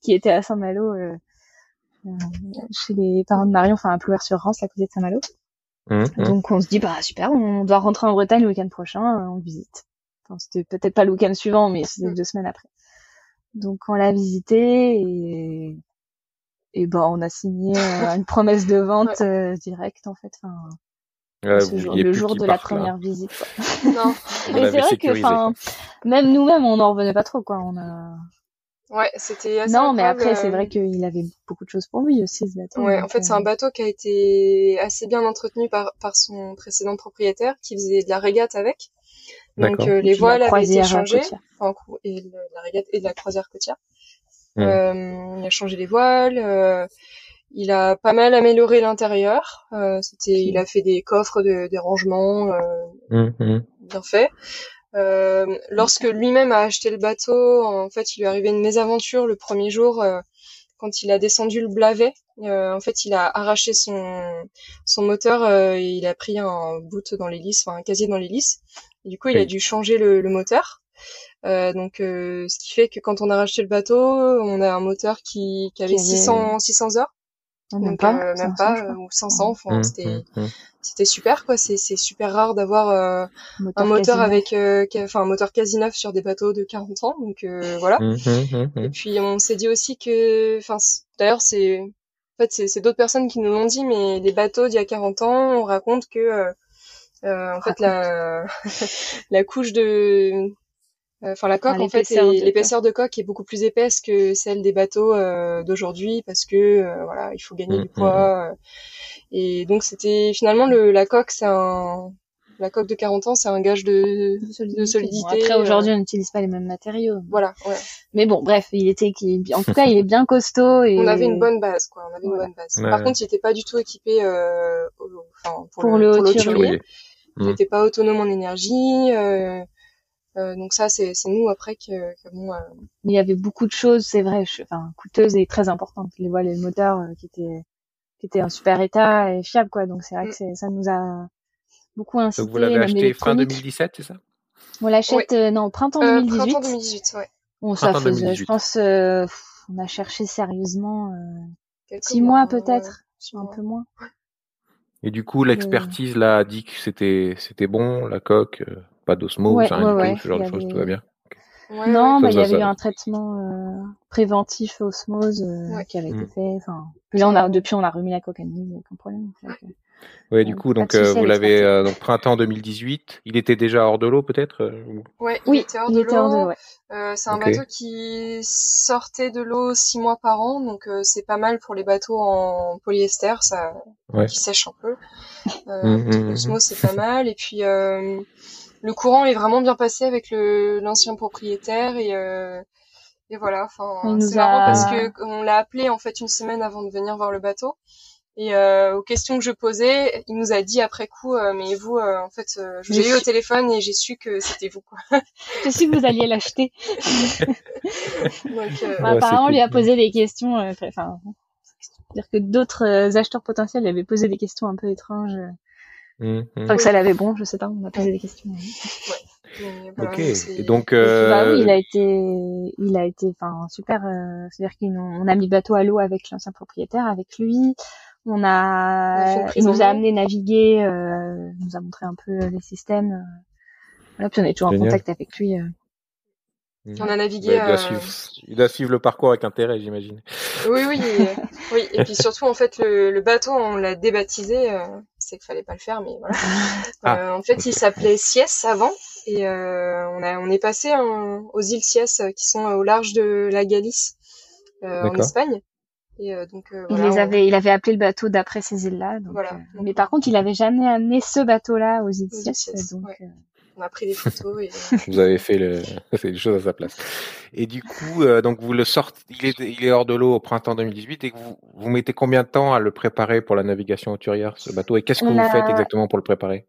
qui était à Saint-Malo euh, chez les parents de Marion, enfin à Plouer-sur-Rance, à côté de Saint-Malo. Mmh, mmh. Donc on se dit bah super, on doit rentrer en Bretagne le week-end prochain, euh, on visite. Enfin, c'était peut-être pas le week-end suivant, mais c'était deux semaines après. Donc on l'a visité et et ben on a signé euh, une promesse de vente directe en fait. Enfin, le jour de la première visite. Quoi. non. et c'est vrai que enfin même nous-mêmes on en revenait pas trop quoi. On a Ouais, c'était assez Non, mais après, c'est euh, vrai qu'il avait beaucoup de choses pour lui aussi, ce bateau. Ouais, en fait, c'est un euh, bateau qui a été assez bien entretenu par, par son précédent propriétaire, qui faisait de la régate avec. Donc, euh, les voiles avaient été changées. Enfin, et la régate et de la croisière côtière. Mmh. Euh, il a changé les voiles. Euh, il a pas mal amélioré l'intérieur. c'était, il a fait des coffres de, des rangements mmh, mmh. bien faits. Euh, lorsque lui-même a acheté le bateau, en fait, il lui est arrivé une mésaventure le premier jour euh, quand il a descendu le Blavet. Euh, en fait, il a arraché son son moteur et il a pris un boot dans l'hélice, enfin un casier dans l'hélice. Du coup, il a dû changer le, le moteur. donc, ce qui fait que quand on a racheté le bateau, on a un moteur qui, qui avait 600 600 heures. Ah, même pas, même pas ou 500. Enfin, mmh, c'était mmh, mmh. c'était super quoi. C'est c'est super rare d'avoir euh, un moteur avec euh, enfin un moteur quasi neuf sur des bateaux de 40 ans donc euh, voilà. Mmh, mmh, mmh, et puis on s'est dit aussi que enfin d'ailleurs c'est en fait c'est c'est d'autres personnes qui nous l'ont dit mais les bateaux d'il y a 40 ans on raconte que en fait la la couche de enfin la coque en fait l'épaisseur de coque est beaucoup plus épaisse que celle des bateaux d'aujourd'hui parce que voilà il faut gagner du poids et donc c'était finalement le, la coque, c'est un la coque de 40 ans, c'est un gage de, de solidité. après aujourd'hui, on n'utilise pas les mêmes matériaux. Voilà. Ouais. Mais bon, bref, il était en tout cas, il est bien costaud et on avait une bonne base quoi. On avait une bonne base. Par contre, il était pas du tout équipé euh, enfin, pour, le, le, pour on n'était pas autonome en énergie. Donc ça, c'est nous après que, bon. Il y avait beaucoup de choses, c'est vrai, enfin coûteuses et très importantes. Les voiles et le moteur qui étaient qui étaient en super état et fiable quoi. Donc c'est vrai que mm. ça nous a beaucoup incité. Donc vous l'avez acheté fin 2017, c'est ça? On l'achète non printemps 2018. printemps 2018, ouais. Bon, ça faisait, je pense, on a cherché sérieusement six mois, peut-être, un peu moins. Et du coup, l'expertise là a dit que c'était c'était bon, la coque, euh, pas d'osmose, ouais, ouais, ce genre de choses, tout va bien. non, bah, il y avait eu un traitement euh, préventif osmose euh, qui avait été hmm. fait. Enfin, là, on a depuis on a remis la n'y aucun problème. Oui, du coup, donc euh, vous l'avez euh, donc printemps 2018. Il était déjà hors de l'eau, peut-être. Euh, ouais, il était hors de l'eau. c'est un bateau qui sortait de l'eau six mois par an, donc c'est pas mal pour les bateaux en polyester, ça qui sèche un peu. Euh, mmh, c'est pas mal. Et puis le courant est vraiment bien passé avec le l'ancien propriétaire et et voilà. Enfin, c'est marrant parce que on l'a appelé en fait une semaine avant de venir voir le bateau. Et euh, aux questions que je posais, il nous a dit après coup, euh, mais vous, euh, en fait, j'ai eu au téléphone et j'ai su que c'était vous. Quoi. j'ai su que vous alliez l'acheter. Donc, bah, apparemment, on lui a posé des questions. Enfin, dire que d'autres acheteurs potentiels lui avaient posé des questions un peu étranges. Mmh, mmh. Enfin, que ça l'avait bon, je sais pas. On a posé des questions. Ouais. ok. Et donc, bah oui, il a été, il a été, enfin super. C'est-à-dire qu'on a mis le bateau à l'eau avec l'ancien propriétaire, avec lui. On a, il nous a amené naviguer, euh, nous a montré un peu les systèmes. Euh. Voilà, puis on est toujours en contact avec lui. Euh. On a navigué. Bah, il, doit suivre, il, doit suivre, le parcours avec intérêt, j'imagine. Oui, oui, oui. Et puis surtout, en fait, le, le bateau, on l'a débaptisé. Euh, c'est qu'il fallait pas le faire, mais voilà. Ah, en fait, il s'appelait Sies avant, et on a, on est passé aux îles Sies qui sont au large de la Galice, en Espagne. Euh, donc, euh, il les avait, il avait appelé le bateau d'après ces îles-là. Euh, mais par contre, il avait jamais amené ce bateau-là aux îles donc. On a pris des photos et. vous avez fait, le... fait les choses à sa place. Et du coup, donc vous le sortez, il est, il est hors de l'eau au printemps 2018 et vous, vous mettez combien de temps à le préparer pour la navigation auturière, ce bateau? Et qu'est-ce que vous faites exactement pour le préparer?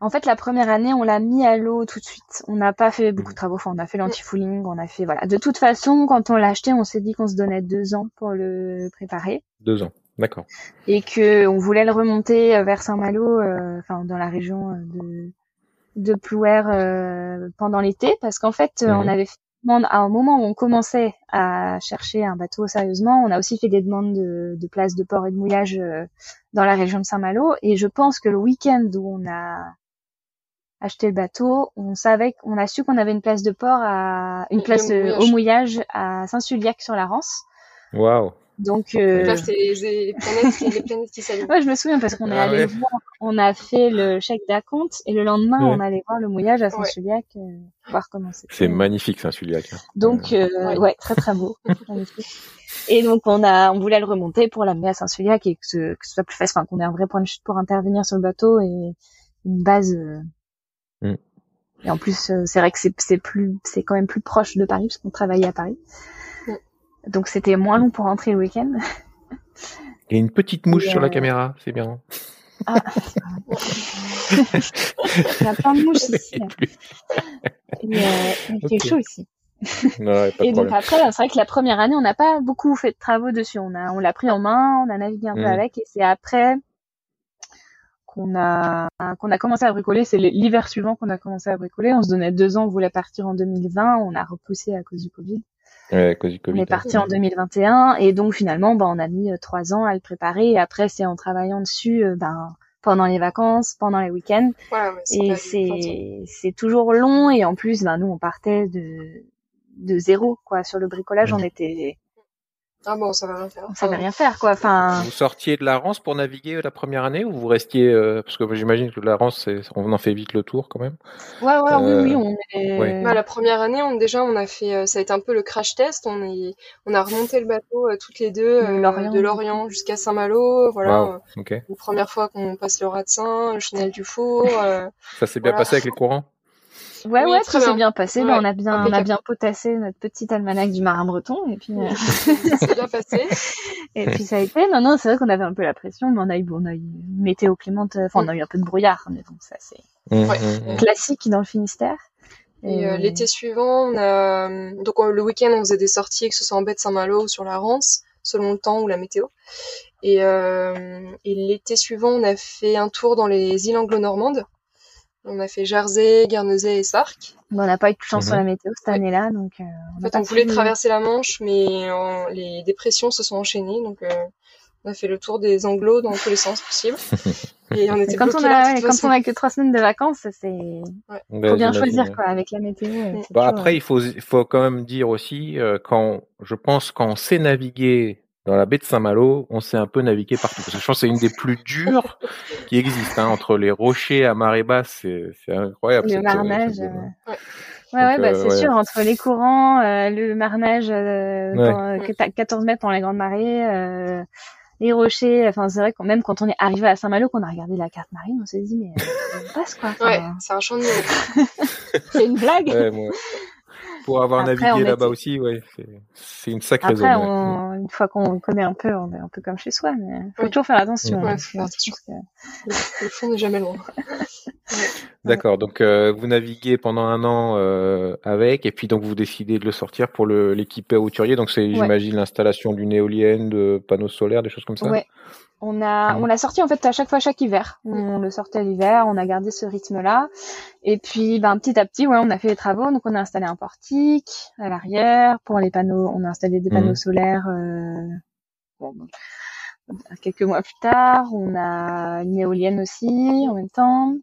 En fait, la première année, on l'a mis à l'eau tout de suite. On n'a pas fait beaucoup de travaux. Enfin, on a fait l'anti-fouling, on a fait voilà. De toute façon, quand on l'a acheté, on s'est dit qu'on se donnait deux ans pour le préparer. Deux ans, d'accord. Et que on voulait le remonter euh, vers Saint-Malo, euh, enfin dans la région euh, de de Plouer pendant l'été, parce qu'en fait, on mhm. avait fait à un moment où on commençait à chercher un bateau sérieusement, on a aussi fait des demandes de, de places de port et de mouillage dans la région de Saint-Malo. Et je pense que le week-end où on a acheté le bateau, on savait qu'on a su qu'on avait une place de port à une place au mouillage à Saint-Sulliac sur la Rance. Waouh. Donc euh... c'est les, planètes, les planètes qui s'allument. Ouais, je me souviens parce qu'on est ah allé voir, on a fait le chèque d'acompte et le lendemain on allait voir le mouillage à Saint-Sulliac, euh, voir comment c'était. C'est magnifique Saint-Sulliac. Hein. Donc euh, ouais. très très beau. et donc on a, on voulait le remonter pour l'amener à Saint-Sulliac et que ce, que ce soit plus facile, enfin qu'on ait un vrai point de chute pour intervenir sur le bateau et une base. Euh, mm. Et en plus, euh, c'est vrai que c'est plus, c'est quand même plus proche de Paris parce qu'on travaillait à Paris. Donc c'était moins long pour rentrer le week-end. Il y a une petite mouche sur la euh, caméra, c'est bien. Ah, il y a plein de mouches ici. Il, fait chaud ici. et donc après, c'est vrai que la première année, on n'a pas beaucoup fait de travaux dessus. On a, on l'a pris en main, on a navigué un peu mm. avec, et c'est après qu'on a, qu'on a commencé à bricoler. C'est l'hiver suivant qu'on a commencé à bricoler. On se donnait deux ans, on voulait partir en 2020, on a repoussé à cause du Covid. Ouais, cause du COVID. On est parti en 2021 et donc finalement, ben, on a mis euh, trois ans à le préparer. Et après, c'est en travaillant dessus, euh, ben, pendant les vacances, pendant les week-ends. et c'est c'est toujours long et en plus, ben, nous, on partait de de zéro quoi. Sur le bricolage, on était ah bon, ça va rien faire. Ça va rien faire, quoi. Enfin. Vous sortiez de la Rance pour naviguer euh, la première année ou vous restiez euh, parce que j'imagine que la Rance, on en fait vite le tour quand même. Ouais, ouais, oui, oui, on est. Bah, la première année, on déjà, on a fait, euh, ça a été un peu le crash test. On est, on a remonté le bateau toutes les deux de Lorient jusqu'à Saint-Malo, voilà. Wow. Okay. La première fois qu'on passe le Ratsin, le Chenel du Four. ça s'est bien passé avec les courants? Ouais, ouais, tout s'est bien passé. on a bien, on a bien potassé notre petit almanach du marin breton et puis. Euh... ça bien passé. et puis ça a été. Non, non, c'est vrai qu'on avait un peu la pression, mais on a eu, on a eu une météo clémente. Enfin, on a eu un peu de brouillard, mais bon, ça c'est mmh, mmh, mmh. classique dans le Finistère. Et, euh, l'été suivant, on a donc le week-end, on faisait des sorties, que ce soit en baie de Saint-Malo ou sur la Rance, selon le temps ou la météo. Et, euh, et l'été suivant, on a fait un tour dans les îles anglo-normandes. On a fait Jersey, Guernesey et Sark. On n'a pas eu de chance sur la météo cette année-là, donc. Euh, on en fait, on voulait traverser la Manche, mais les dépressions se sont enchaînées, donc euh, on a fait le tour des Anglos dans tous les sens possibles. Et on était quand on a quand on a que trois semaines de vacances, c'est ouais. faut ben, bien choisir quoi avec la météo. Bah, après, il faut il faut quand même dire aussi euh, quand je pense quand on sait naviguer dans la baie de Saint-Malo, on s'est un peu navigué partout. Parce que je pense que c'est une des plus dures qui existent. Hein, entre les rochers à marée basse, c'est incroyable. Le marnage. Euh, ouais. Ouais, ouais, bah, c'est sûr, entre les courants, euh, le marnage euh, dans, 14 mètres dans la grande marée, euh, les rochers, enfin c'est vrai que même quand on est arrivé à Saint-Malo, qu'on a regardé la carte marine, on s'est dit mais on passe quoi. Ouais, c'est un champ de C'est une blague. Ouais, moi pour avoir navigué là-bas aussi, ouais, c'est une sacrée Après, zone. On, une fois qu'on connaît un peu, on est un peu comme chez soi, mais faut toujours faire attention. Ouais, hein, attention. Le fond n'est jamais loin. D'accord, donc euh, vous naviguez pendant un an euh, avec, et puis donc vous décidez de le sortir pour l'équiper hauturier. Donc c'est, j'imagine, l'installation d'une éolienne, de panneaux solaires, des choses comme ça? On a, on l'a sorti en fait à chaque fois chaque hiver. On le sortait l'hiver, on a gardé ce rythme-là. Et puis, ben petit à petit, ouais, on a fait les travaux. Donc, on a installé un portique à l'arrière pour les panneaux. On a installé des panneaux mmh. solaires. Euh, bon, quelques mois plus tard, on a une éolienne aussi en même temps.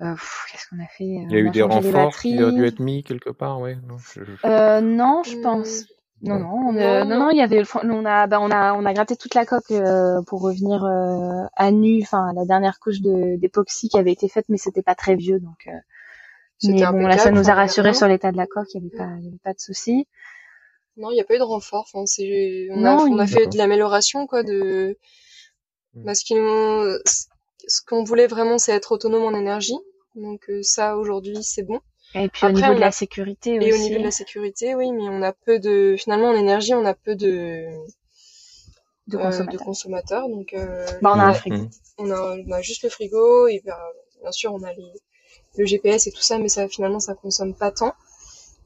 Euh, Qu'est-ce qu'on a fait? Il y a eu des renforts qui ont dû être mis quelque part, ouais. Non, je, Euh, non, je pense. Non, non, non, non, il y avait, on a, bah, on a, on a gratté toute la coque euh, pour revenir euh, à nu, enfin la dernière couche de d'époxy qui avait été faite, mais c'était pas très vieux, donc. Euh, mais bon, là, ça nous a rassuré sur l'état de la coque, il y avait pas, il y avait pas de souci. Non, il n'y a pas eu de renfort. Enfin, c'est, on a, on a fait de l'amélioration, quoi, de. Mm. Parce que ce qu'on voulait vraiment, c'est être autonome en énergie. Donc ça, aujourd'hui, c'est bon. Et puis au niveau de la sécurité aussi. Et au niveau de la sécurité, oui, mais on a peu de, finalement en énergie, on a peu de, de consommateurs. de consommateurs donc, euh, bah, on a un frigo. On a, on a juste le frigo et bien, bien sûr on a les, le GPS et tout ça, mais ça finalement ça consomme pas tant.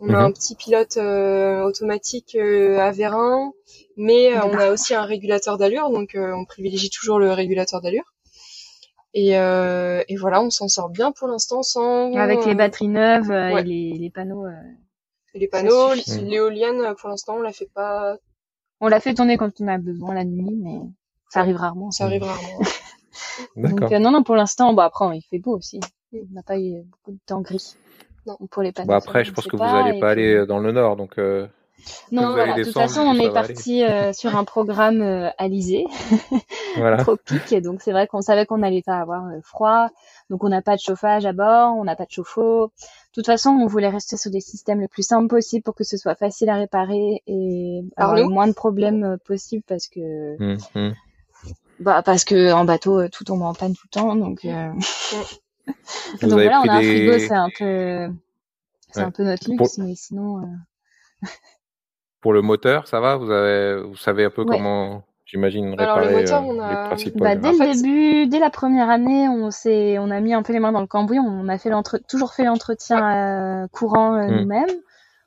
On a mhm. un petit pilote euh, automatique euh, à vérin, mais euh, on a aussi un régulateur d'allure, donc on privilégie toujours le régulateur d'allure. Et, euh, et voilà, on s'en sort bien pour l'instant sans. Avec les batteries neuves euh, et les, les panneaux. Euh, et les panneaux, l'éolienne, pour l'instant, on la fait pas. On la fait tourner quand on a besoin la nuit, mais ça arrive rarement. Ça arrive rarement. Donc non, non, pour l'instant, bon après, il fait beau aussi. On n'a pas eu beaucoup de temps gris. Non. Pour les panneaux. Bon, après, je pense que vous n'allez pas aller dans le nord, donc. Non, voilà, de toute façon, on est parti euh, sur un programme euh, alisé, voilà. tropique, donc c'est vrai qu'on savait qu'on n'allait pas avoir euh, froid, donc on n'a pas de chauffage à bord, on n'a pas de chauffe-eau. De toute façon, on voulait rester sur des systèmes le plus simples possible pour que ce soit facile à réparer et avoir le moins de problèmes possible parce que mmh, mmh. bah parce que en bateau tout tombe en panne tout le temps, donc donc voilà, on a un frigo, c'est un peu c'est un peu notre luxe, mais sinon pour le moteur, ça va? Vous avez, vous savez un peu comment, j'imagine, réparer le moteur, on a... les principaux bah, Dès le début, dès la première année, on s'est, on a mis un peu les mains dans le cambouis. On a fait toujours fait l'entretien euh, courant euh, mmh. nous-mêmes,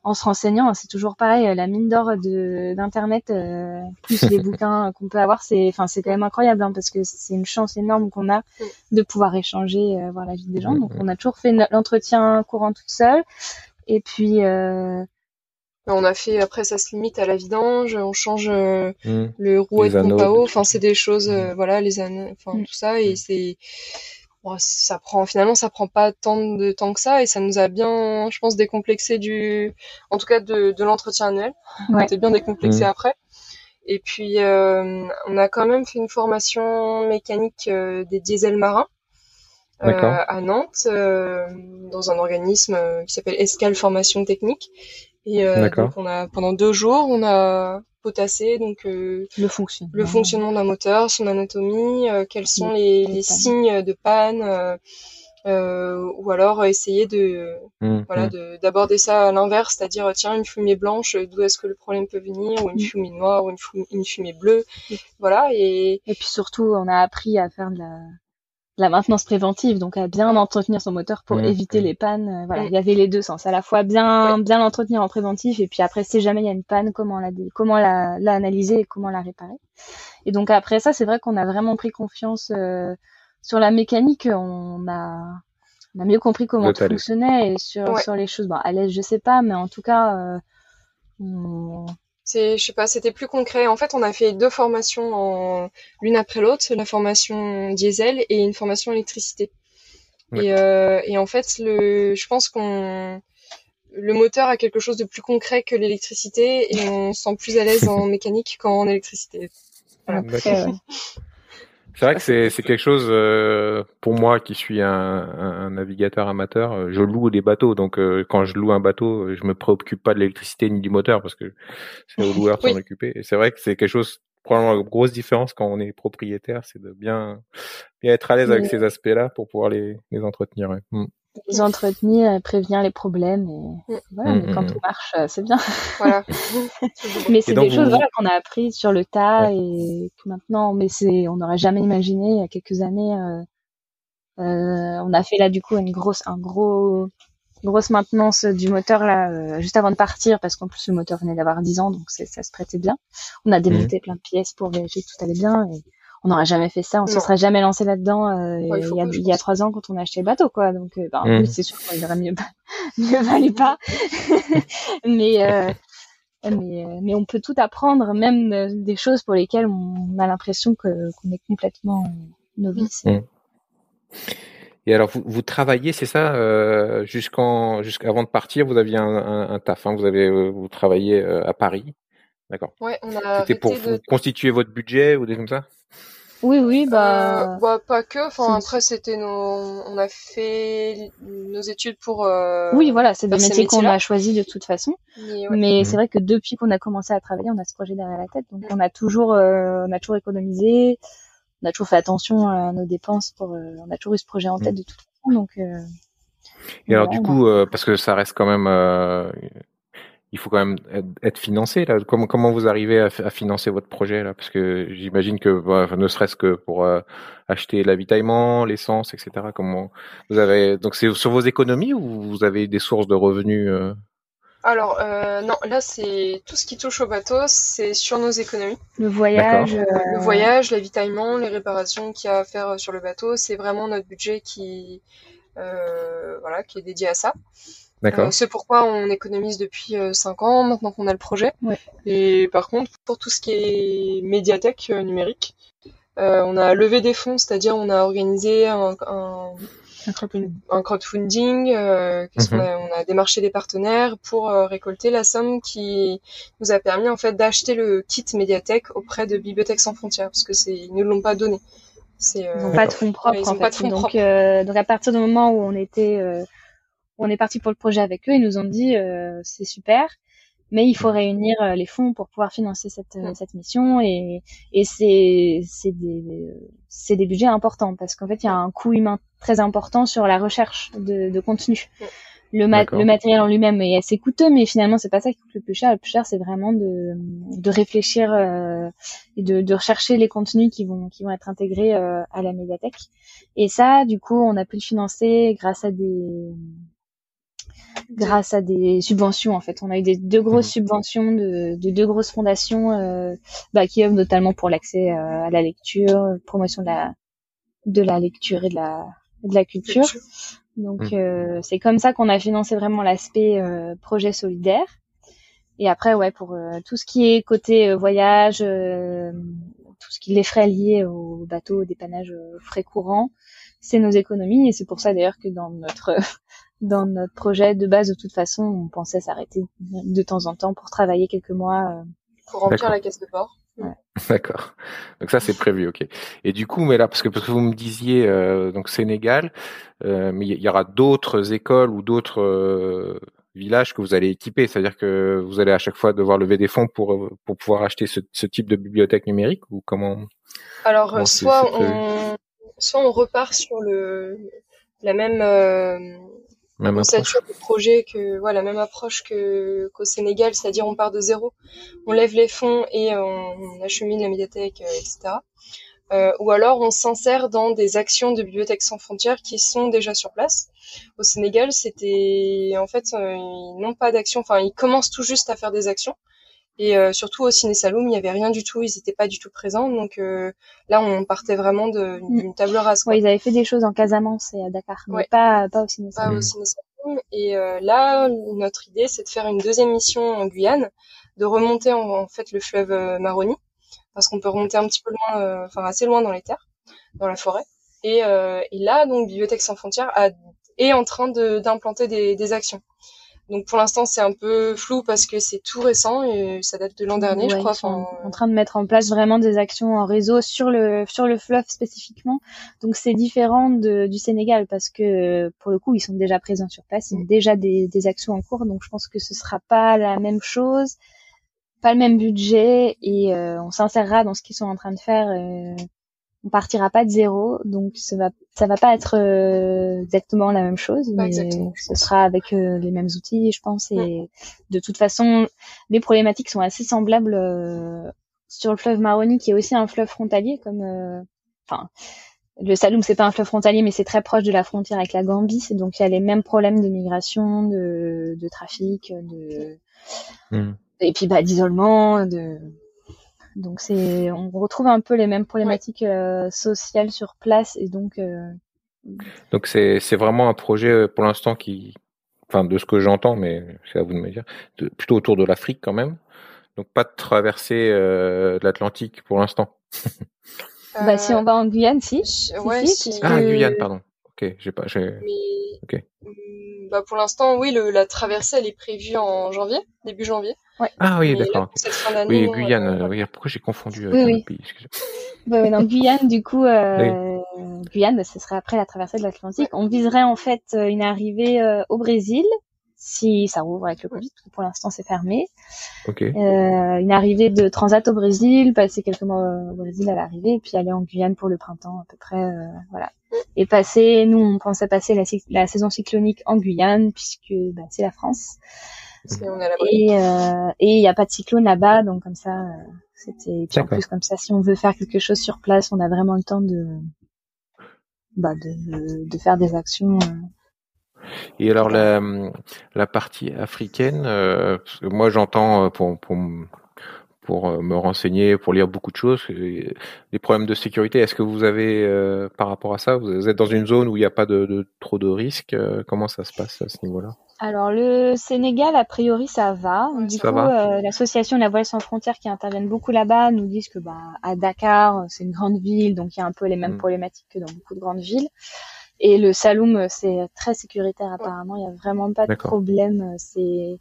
en se renseignant. C'est toujours pareil, euh, la mine d'or d'internet plus les bouquins qu'on peut avoir, c'est, enfin, c'est quand même incroyable hein, parce que c'est une chance énorme qu'on a mmh. de pouvoir échanger, voir la vie des gens. Mmh, Donc, on a toujours fait l'entretien courant toute seule. Et puis, on a fait après ça se limite à la vidange, on change euh, mmh. le rouet de pompe à eau, enfin c'est des choses euh, voilà les années enfin mmh. tout ça et c'est ça prend finalement ça prend pas tant de temps que ça et ça nous a bien je pense décomplexé du en tout cas de, de l'entretien annuel. On était bien décomplexé mmh. après. Et puis euh, on a quand même fait une formation mécanique des diesels marins. à Nantes, dans un organisme qui s'appelle Escale Formation Technique. Et euh, donc on a pendant deux jours, on a potassé donc euh, le fonctionnement, le fonctionnement d'un moteur, son anatomie, euh, quels sont les, les signes de panne, Euh, ou alors essayer de mmh, voilà mmh. d'aborder ça à l'inverse, c'est-à-dire tiens une fumée blanche, d'où est-ce que le problème peut venir, ou une mmh. fumée noire, ou une fumée, une fumée bleue, voilà et et puis surtout on a appris à faire de la la maintenance préventive, donc à bien entretenir son moteur pour éviter les pannes. Euh, voilà, il y avait les deux sens, à la fois bien bien l'entretenir en préventif et puis après si jamais il y a une panne, comment la comment la, la analyser et comment la réparer. Et donc après ça, c'est vrai qu'on a vraiment pris confiance euh, sur la mécanique. On a on a mieux compris comment tout fonctionnait et sur sur les choses. Bon, à l'aise, je sais pas, mais en tout cas, euh, on, c'est je sais pas c'était plus concret. En fait on a fait deux formations en l'une après l'autre la formation diesel et une formation électricité. Et, euh, et en fait le je pense qu'on le moteur a quelque chose de plus concret que l'électricité et on se sent plus à l'aise en mécanique qu'en électricité. Voilà. C'est vrai que c'est quelque chose euh, pour moi qui suis un, un, navigateur amateur. Euh, je loue des bateaux, donc euh, quand je loue un bateau, je me préoccupe pas de l'électricité ni du moteur parce que c'est au loueur de s'en occuper. Et c'est vrai que c'est quelque chose probablement une grosse différence quand on est propriétaire, c'est de bien bien être à l'aise avec ces aspects-là pour pouvoir les les entretenir. Ouais. Mm les entretenir, prévenir les problèmes. Et mm. voilà, mais quand mm, mm, tout marche, euh, c'est bien. Voilà. mais c'est des choses voilà, qu'on a apprises sur le tas et que maintenant, mais c'est, on n'aurait jamais imaginé il y a quelques années. Euh, euh, on a fait là du coup une grosse, un gros, grosse maintenance du moteur là euh, juste avant de partir parce qu'en plus le moteur venait d'avoir 10 ans donc ça se prêtait bien. On a démonté plein de pièces pour vérifier que tout allait bien et on n'aurait jamais fait ça, on se serait jamais lancé là-dedans euh, il, y a, il y a trois ans quand on a acheté le bateau, quoi. Donc, euh, bah, mmh. c'est sûr qu'il aurait mieux, mieux valu pas. mais, euh, mais, mais on peut tout apprendre, même des choses pour lesquelles on a l'impression que qu'on est complètement novice. Mmh. Et alors, vous, vous travaillez, c'est ça, euh, jusqu'en, jusqu'avant de partir, vous aviez un, un, un taf, hein, vous avez, vous travaillez à Paris, d'accord. Ouais. C'était pour constituer votre budget ou des comme ça? Oui, oui, bah... Euh, bah pas que. Enfin, après, c'était nos... On a fait nos études pour... Euh, oui, voilà, c'est des métiers qu'on a choisis de toute façon. Mais, c'est vrai que depuis qu'on a commencé à travailler, on a ce projet derrière la tête. Donc, mm. on a toujours, euh, on a toujours économisé. On a toujours fait attention à nos dépenses. Pour, euh, on a toujours eu ce projet en tête mm. de toute façon. Donc... Et alors, du coup, parce que ça reste quand même il faut quand même être financé là. Comment comment vous arrivez à, financer votre projet là? Parce que j'imagine que bah, ne serait-ce que pour euh, acheter l'avitaillement, l'essence, etc. Comment vous avez donc c'est sur vos économies ou vous avez des sources de revenus euh? Alors euh, non, là c'est tout ce qui touche au bateau, c'est sur nos économies. Le voyage, le voyage, l'avitaillement, les réparations qu'il y a à faire sur le bateau, c'est vraiment notre budget qui voilà qui est dédié à ça. Euh, c'est pourquoi on économise depuis 5 euh, ans, maintenant qu'on a le projet. Et par contre, pour tout ce qui est médiathèque euh, numérique, on a levé des fonds, c'est-à-dire on a organisé un, un, un crowdfunding, mhm. on, a, démarché des partenaires pour récolter la somme qui nous a permis en fait d'acheter le kit médiathèque auprès de Bibliothèques sans frontières, parce que c'est ils ne l'ont pas donné. ils n'ont pas de fonds propres. en fait. donc, donc à partir du moment où on était on est parti pour le projet avec eux. Ils nous ont dit euh, c'est super, mais il faut réunir euh, les fonds pour pouvoir financer cette, euh, cette mission et, et c'est c'est des c'est des budgets importants parce qu'en fait il y a un coût humain très important sur la recherche de, de contenu. Le, le matériel en lui-même est assez coûteux, mais finalement c'est pas ça qui coûte le plus cher. Le plus cher c'est vraiment de, de réfléchir et de, de rechercher les contenus qui vont qui vont être intégrés à la médiathèque. Et ça, du coup, on a pu le financer grâce à des grâce à des subventions en fait. On a eu des deux grosses mhm. subventions de, de, deux grosses fondations euh, bah, qui œuvrent notamment pour l'accès euh, à la lecture, promotion de la de la lecture et de la de la culture. Donc mhm. euh, c'est comme ça qu'on a financé vraiment l'aspect euh, projet solidaire. Et après ouais pour euh, tout ce qui est côté voyage, tout ce qui les frais liés au bateau, au dépannage, frais courants, c'est nos économies et c'est pour ça d'ailleurs que dans notre dans notre projet de base, de toute façon, on pensait s'arrêter de temps en temps pour travailler quelques mois. Euh. Pour remplir la caisse de port. D'accord. Donc ça c'est prévu, ok. Et du coup, mais là parce que parce que vous me disiez euh, donc Sénégal, euh, mais il y, aura d'autres écoles ou d'autres euh, villages que vous allez équiper, c'est-à-dire que vous allez à chaque fois devoir lever des fonds pour pour pouvoir acheter ce, ce type de bibliothèque numérique ou comment Alors soit on soit on repart sur le la même même de projet que voilà, même approche que qu'au Sénégal, c'est-à-dire on part de zéro, on lève les fonds et on, achemine la médiathèque, etc. Euh, ou alors on s'insère dans des actions de Bibliothèques sans frontières qui sont déjà sur place. Au Sénégal, c'était en fait euh, ils n'ont pas d'action, enfin ils commencent tout juste à faire des actions. Et euh, surtout au Ciné Saloum, il n'y avait rien du tout, ils n'étaient pas du tout présents. Donc là, on partait vraiment mm. d'une table rase. Ouais, ils avaient fait des choses en Casamance et à Dakar, mais pas, pas au Ciné Saloum. Pas au Ciné Saloum. Et là, notre idée, c'est de faire une deuxième mission en Guyane, de remonter en, en fait le fleuve Maroni parce qu'on peut remonter un petit peu loin, euh, enfin assez loin dans les terres, dans la forêt. Et, euh, et là, donc Bibliothèque sans frontières a, est en train d'implanter des, des actions. Donc pour l'instant c'est un peu flou parce que c'est tout récent et ça date de l'an dernier je crois. Ils sont en train de mettre en place vraiment des actions en réseau sur le sur le fleuve spécifiquement. Donc c'est différent de, du Sénégal parce que pour le coup ils sont déjà présents sur place, ils ont déjà des, des actions en cours. Donc je pense que ce sera pas la même chose pas le même budget et euh, on s'insérera dans ce qu'ils sont en train de faire. Euh, on partira pas de zéro, donc ça va ça va pas être euh, exactement la même chose, mais ce sera avec les mêmes outils, je pense. Et de toute façon, les problématiques sont assez semblables sur le fleuve Maroni, qui est aussi un fleuve frontalier, comme enfin. le Saloum, c'est pas un fleuve frontalier, mais c'est très proche de la frontière avec la Gambie, donc il y a les mêmes problèmes de migration, de, de trafic, de, hmm et puis bah d'isolement de donc c'est on retrouve un peu les mêmes problématiques euh, sociales sur place et donc euh... donc c'est c'est vraiment un projet euh, pour l'instant qui enfin de ce que j'entends mais c'est à vous de me dire plutôt autour de l'Afrique quand même. Donc pas de traversée euh, de l'Atlantique pour l'instant. Bah si on va en Guyane si, ouais, si, ah Guyane pardon ok j'ai pas j'ai ok mm, bah pour l'instant oui le, la traversée elle est prévue en janvier début janvier ah oui, d'accord. Oui, Guyane. Euh, pourquoi j'ai confondu oui, oui. pays non, Guyane, du coup, euh, Guyane, ce serait après la traversée de l'Atlantique. On viserait en fait euh, une arrivée euh, au Brésil, si ça rouvre avec le Covid, parce que pour l'instant c'est fermé. Okay. Euh, une arrivée de transat au Brésil, passer quelques mois au Brésil à l'arrivée, et puis aller en Guyane pour le printemps à peu près, euh, voilà. Et passer, nous on pensait passer la, la saison cyclonique en Guyane, puisque bah, c'est la France. Et euh, et il n'y a pas de cyclone là-bas, donc comme ça, euh, c'était. en plus comme ça, si on veut faire quelque chose sur place, on a vraiment le temps de bah, de, de faire des actions. Euh. Et alors la, la partie africaine, euh, moi j'entends pour, pour pour me renseigner, pour lire beaucoup de choses, les problèmes de sécurité. Est-ce que vous avez par rapport à ça, vous êtes dans une zone où il n'y a pas de, de trop de risques Comment ça se passe à ce niveau-là? Alors le Sénégal, a priori, ça va. Du coup, euh, l'association La Voile sans frontières qui interviennent beaucoup là-bas nous disent que bah à Dakar, c'est une grande ville, donc il y a un peu les mêmes mm. problématiques que dans beaucoup de grandes villes. Et le Saloum, c'est très sécuritaire apparemment. Il y a vraiment pas de problème. C'est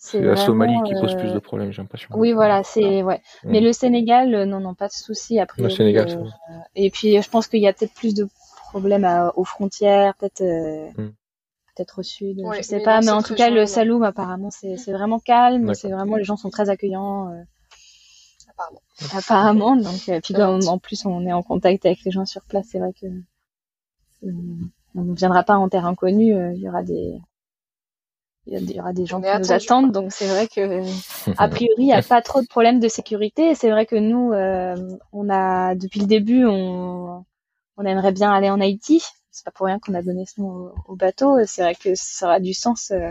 c'est la Somalie qui pose plus de euh, problèmes, j'ai l'impression. Oui, voilà, c'est ouais. Mm. Mais le Sénégal, euh, non, non, pas de souci après. Le Sénégal, Et puis, je pense qu'il y a peut-être plus de problèmes aux frontières, peut-être. Mm peut-être au sud, je sais pas, mais en tout cas le Saloum apparemment c'est vraiment calme, c'est vraiment les gens sont très accueillants. Euh, apparemment. Apparemment, donc euh, puis en plus on est en contact avec les gens sur place, c'est vrai que euh, on ne viendra pas en terre inconnue, il y aura des il y aura des gens qui nous attendent, donc c'est vrai que a priori il n'y a pas trop de problèmes de sécurité. C'est vrai que nous, on a depuis le début, on, on aimerait bien aller en Haïti, c'est pas pour rien qu'on a donné ce nom au, bateau. C'est vrai que ça aura du sens euh,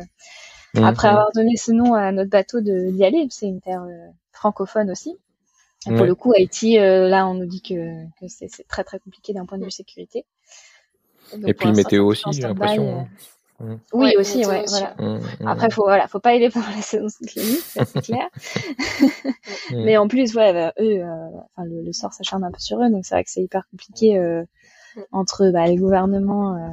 mhm. après avoir donné ce nom à notre bateau d'y aller. C'est une terre euh, francophone aussi. pour le coup, Haïti, euh, là, on nous dit que, que c'est très très compliqué d'un point de vue sécurité. Et puis météo aussi, j'ai l'impression. Hein. Mm. Oui, aussi, ouais, voilà. Après, faut, voilà, faut pas aller pour la saison cyclonique, c'est clair. Mais en plus, ouais, bah, eux, enfin, le, le, sort s'acharne un peu sur eux, donc c'est vrai que c'est hyper compliqué entre bah, les gouvernements euh,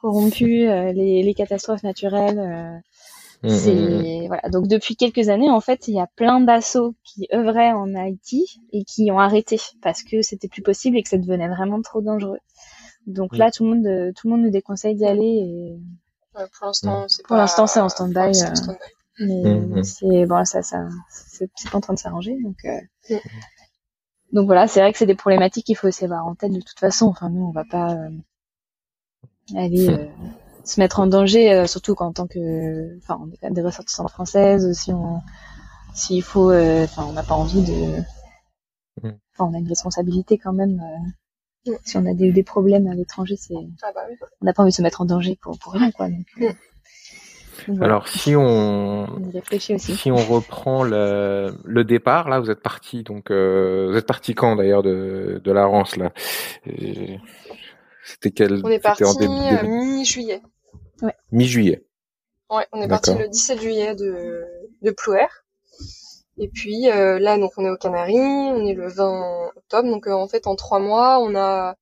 corrompus, euh, les, les, catastrophes naturelles. Euh, mmh, c'est mmh, mmh. voilà. Donc depuis quelques années, en fait, il y a plein d'assauts qui œuvraient en Haïti et qui ont arrêté parce que c'était plus possible et que ça devenait vraiment trop dangereux. Donc là, tout le monde, tout le monde nous déconseille d'y aller. Et... pour l'instant, c'est pour l'instant, c'est en stand-by. mais c'est bon, ça, ça, c'est pas en train de s'arranger. Donc, donc voilà, c'est vrai que c'est des problématiques qu'il faut aussi avoir en tête de toute façon. Enfin, nous, on va pas, euh, aller hmm. se mettre en danger, surtout qu'en tant que, enfin, on est quand même des ressortissants françaises, si on, s'il faut, enfin, on n'a pas envie de, enfin, on a une responsabilité quand même. Si on a des, des problèmes à l'étranger, c'est, ah bah on n'a pas envie de se mettre en danger pour, pour rien, quoi. Donc, alors si on, si on reprend le, le, départ, là vous êtes parti donc euh, vous êtes parti quand d'ailleurs de, de la Rance là? C'était quel On est parti euh, mi-juillet. Ouais. Mi-juillet. Ouais, on est parti le 17 juillet de de Plouer. Et puis euh, là donc on est aux Canaries, on est le 20 octobre donc en fait en trois mois on a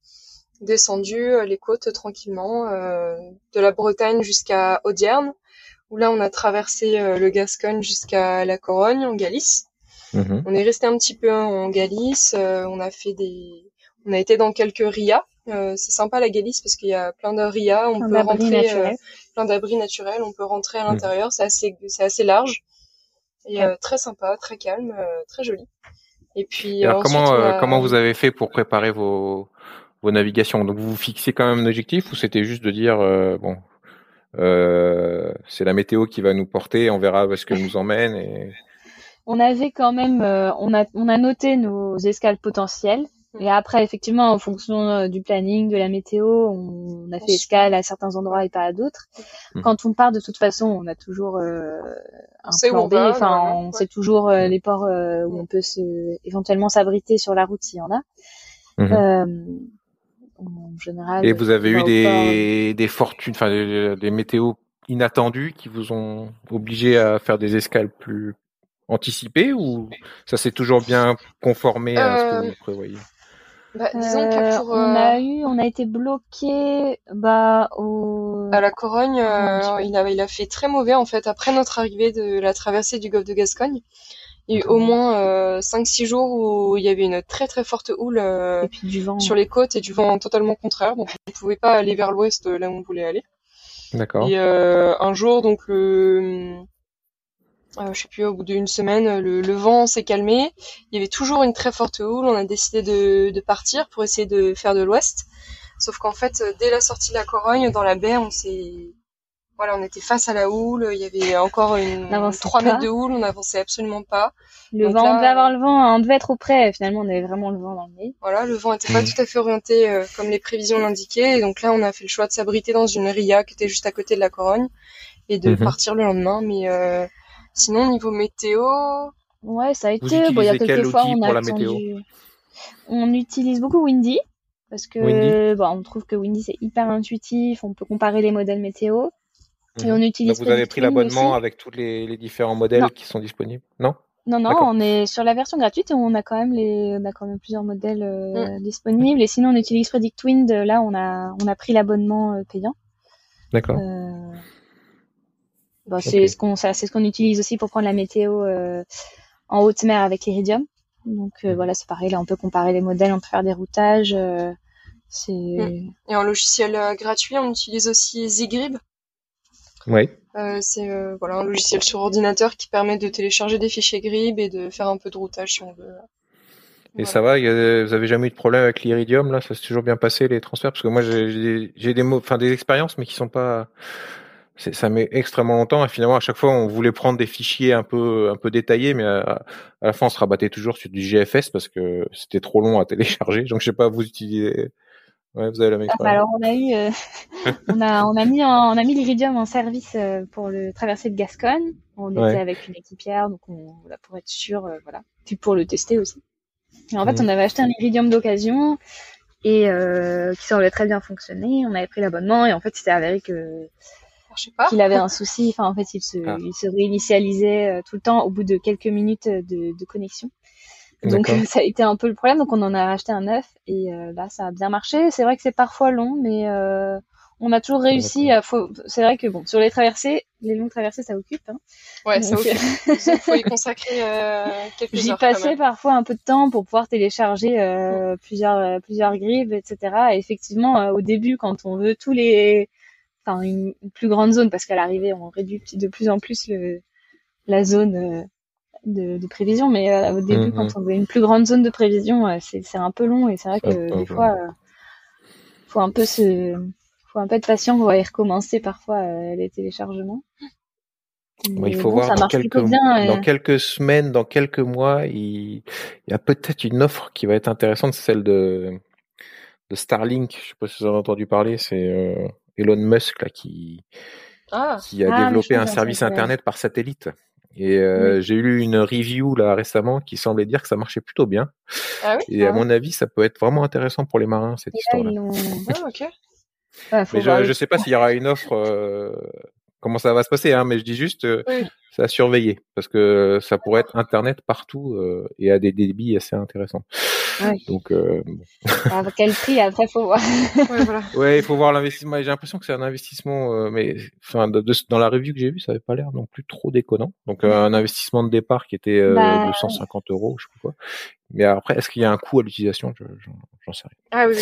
descendu les côtes tranquillement de la Bretagne jusqu'à Audierne où là on a traversé euh, le Gascogne jusqu'à la Corogne en Galice. Mhm. On est resté un petit peu en Galice, euh, on a fait des, on a été dans quelques rias. Euh, c'est sympa la Galice parce qu'il y a plein de rias, on peut rentrer, plein d'abris naturels, on peut rentrer à mhm. l'intérieur, c'est assez, c'est assez large et très sympa, très calme, très joli. Et puis alors, comment comment vous avez fait pour préparer vos vos navigations? Donc vous vous fixez quand même un objectif ou c'était juste de dire bon euh, c'est la météo qui va nous porter, on verra où est-ce qu'elle nous emmène. Et... On avait quand même, euh, on a, on a noté nos escales potentielles. Et après, effectivement, en fonction euh, du planning, de la météo, on, a fait escale à certains endroits et pas à d'autres. Mmh. Quand on part, de toute façon, on a toujours euh, un plan B. Enfin, on sait toujours les ports où on peut se, éventuellement s'abriter sur la route s'il y en a. Mmh en général. Et vous avez eu des, des fortunes, enfin des, des météos inattendus qui vous ont obligé à faire des escales plus anticipées ou ça s'est toujours bien conformé à ce que vous euh, prévoyez? Bah, disons que euh, pour, on a euh, eu, on a été bloqué bah au à la Corogne, il a il a fait très mauvais en fait après notre arrivée de la traversée du golfe de Gascogne. Il y a eu au moins euh, 5-6 jours où il y avait une très très forte houle euh, sur les côtes et du vent totalement contraire. Donc on ne pouvait pas aller vers l'ouest là où on voulait aller. D'accord. Et euh, un jour, donc le, euh, je sais plus, au bout d'une semaine, le, le vent s'est calmé. Il y avait toujours une très forte houle. On a décidé de, de partir pour essayer de faire de l'ouest. Sauf qu'en fait, dès la sortie de la Corogne, dans la baie, on s'est voilà, on était face à la houle, il y avait encore une 3 mètres de houle, on n'avançait absolument pas. Le vent, on devait avoir le vent, on devait être au près, finalement on avait vraiment le vent dans le nez. Voilà, le vent était pas mm. tout à fait orienté euh, comme les prévisions l'indiquaient, et donc là on a fait le choix de s'abriter dans une ria qui était juste à côté de la Corogne et de mm-hmm. partir le lendemain. Mais euh, sinon niveau météo, ouais, ça a été. Bon, il y a quelques fois on a attendu. On utilise beaucoup Windy parce que bon, on trouve que Windy c'est hyper intuitif, on peut comparer les modèles météo. Et on utilise Donc vous avez pris l'abonnement avec tous les, les, différents modèles qui sont disponibles? Non? Non, non, on est sur la version gratuite et on a quand même les, on a quand même plusieurs modèles euh, mm. disponibles. Et sinon, on utilise PredictWind. Là, on a, on a pris l'abonnement euh, payant. D'accord. Euh... Bon, c'est ce qu'on, c'est ce qu'on utilise aussi pour prendre la météo euh, en haute mer avec l'Iridium. Donc mm. voilà, c'est pareil. Là, on peut comparer les modèles, on peut faire des routages. c'est. Mm. Et en logiciel gratuit, on utilise aussi Zigrib. Oui. Euh, c'est euh, voilà un logiciel sur ordinateur qui permet de télécharger des fichiers Grib et de faire un peu de routage si on veut. Et ça va, vous avez jamais eu de problème avec l'Iridium là? Ça s'est toujours bien passé les transferts? Parce que moi j'ai des, des expériences mais qui sont pas ça met extrêmement longtemps et finalement à chaque fois on voulait prendre des fichiers un peu un peu détaillés mais à, la fin on se rabattait toujours sur du GFS parce que c'était trop long à télécharger donc je sais pas vous utilisez Ouais, vous avez la même ah, alors on a eu, euh, on a, on a mis, en, on a mis l'Iridium en service euh, pour le traverser de Gascogne. On était avec une équipière, donc on, pour être sûr, euh, voilà, puis pour le tester aussi. Et en fait, mhm. on avait acheté un Iridium d'occasion et qui semblait très bien fonctionner. On avait pris l'abonnement et en fait, c'était avéré que qu'il avait un souci. Enfin, en fait, il se, ah. il se réinitialisait tout le temps au bout de quelques minutes de, de connexion. Donc ça a été un peu le problème. Donc on en a acheté un neuf et euh, là ça a bien marché. C'est vrai que c'est parfois long, mais euh, on a toujours réussi à. C'est vrai que bon sur les traversées, les longues traversées ça occupe. Hein. Ouais, ça occupe. Il faut y consacrer euh, quelques J'y passais parfois un peu de temps pour pouvoir télécharger euh, plusieurs euh, plusieurs grives, etc. Et effectivement, au début, quand on veut tous les, enfin une, plus grande zone, parce qu'à l'arrivée on réduit de plus en plus le la zone de, de prévision, mais euh, au début, quand mhm. on veut une plus grande zone de prévision, euh, c'est un peu long et c'est vrai que des fois, euh, faut un peu se faut un peu être patient, on va y recommencer parfois les téléchargements. il faut voir dans quelques, dans quelques semaines, dans quelques mois, il, y a peut-être une offre qui va être intéressante, celle de, de Starlink. Je sais pas si vous avez entendu parler, c'est Elon Musk là qui ah. qui a ah, développé un service internet par satellite. Et euh, j'ai eu une review là récemment qui semblait dire que ça marchait plutôt bien. Ah et à mon avis, ça peut être vraiment intéressant pour les marins cette histoire-là. mais je ne sais pas s'il y aura une offre. Euh, comment ça va se passer, hein, mais je dis juste, euh, c'est à surveiller parce que ça pourrait être Internet partout euh, et à des débits assez intéressants. Donc, euh, à quel prix après faut voir. ouais, voilà. ouais, il faut voir l'investissement. J'ai l'impression que c'est un investissement, euh, mais enfin, dans la revue que j'ai vue, ça avait pas l'air non plus trop déconnant. Donc, un investissement de départ qui était bah, de 150 euros, je sais pas quoi. Mais après, est-ce qu'il y a un coût à l'utilisation? J'en sais rien. Ah oui,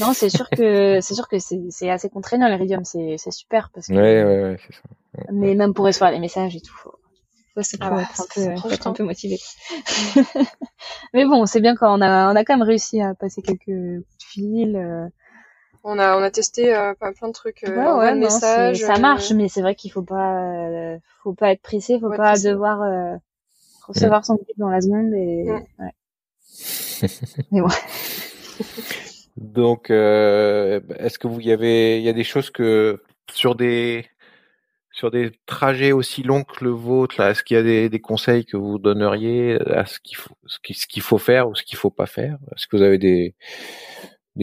Non, c'est sûr que c'est sûr que c'est assez contraignant l'Iridium, c'est super parce que. Ouais, ouais, ouais, c'est ça. Mais même pour recevoir les messages et tout, faut, faut, ah bah, être, un peu, faut être un peu motivé. Mais bon, c'est bien quand on a, on a quand même réussi à passer quelques coups de fil. Euh. On a, on a testé euh, plein de trucs, euh, ouais, ouais, messages. Ça marche, mais c'est vrai qu'il faut pas, faut pas être pressé, faut pas devoir recevoir son truc dans la seconde et. Ouais. Mais bon. Donc, est-ce que vous y avez, il y a des choses que sur des sur des trajets aussi longs que le vôtre, est-ce qu'il y a des, conseils que vous donneriez à ce qu'il faut, faire ou ce qu'il faut pas faire? Est-ce que vous avez des,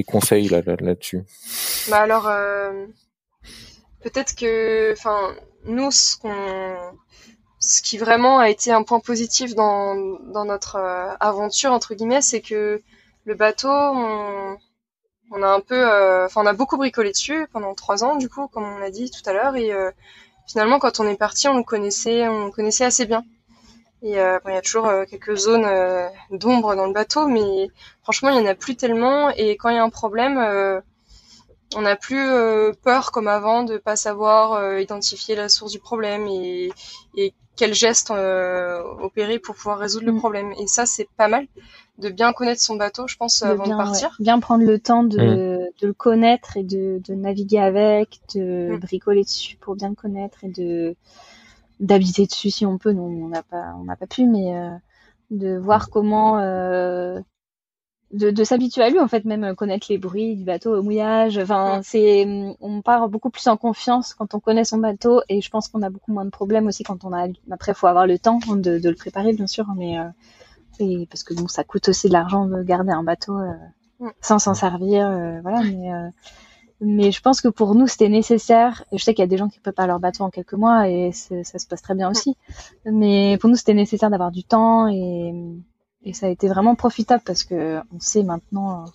conseils là, là, dessus Bah alors, euh, peut-être que, nous, ce qui vraiment a été un point positif dans, notre euh, aventure entre guillemets, c'est que le bateau, on, on a un peu, euh, enfin, on a beaucoup bricolé dessus pendant trois ans, du coup, comme on l'a dit tout à l'heure, finalement, quand on est parti, on le connaissait, on connaissait assez bien. Et euh, il y a toujours euh, quelques zones euh, d'ombre dans le bateau, mais franchement, il y en a plus tellement. Et quand il y a un problème, on n'a plus peur comme avant de pas savoir identifier la source du problème et, et quel geste opérer pour pouvoir résoudre le mm. problème. Et ça, c'est pas mal de bien connaître son bateau, je pense, avant de partir. Bien prendre le temps de, mm. de le connaître et de, de naviguer avec, de mm. bricoler dessus pour bien le connaître et de d'habiter dessus si on peut. Non, on n'a pas, on n'a pas pu, mais euh, de voir comment, euh, de, de s'habituer à lui en fait, même connaître les bruits du bateau au mouillage. Enfin, mm. c'est, on part beaucoup plus en confiance quand on connaît son bateau et je pense qu'on a beaucoup moins de problèmes aussi quand on a. Après, faut avoir le temps de, de le préparer, bien sûr, mais euh, et parce que bon, ça coûte aussi de l'argent de garder un bateau euh, mm. sans s'en servir, euh, voilà. Mais euh, mais je pense que pour nous c'était nécessaire. Et je sais qu'il y a des gens qui préparent leur bateau en quelques mois et ça se passe très bien aussi. Mais pour nous c'était nécessaire d'avoir du temps et et ça a été vraiment profitable parce que on sait maintenant,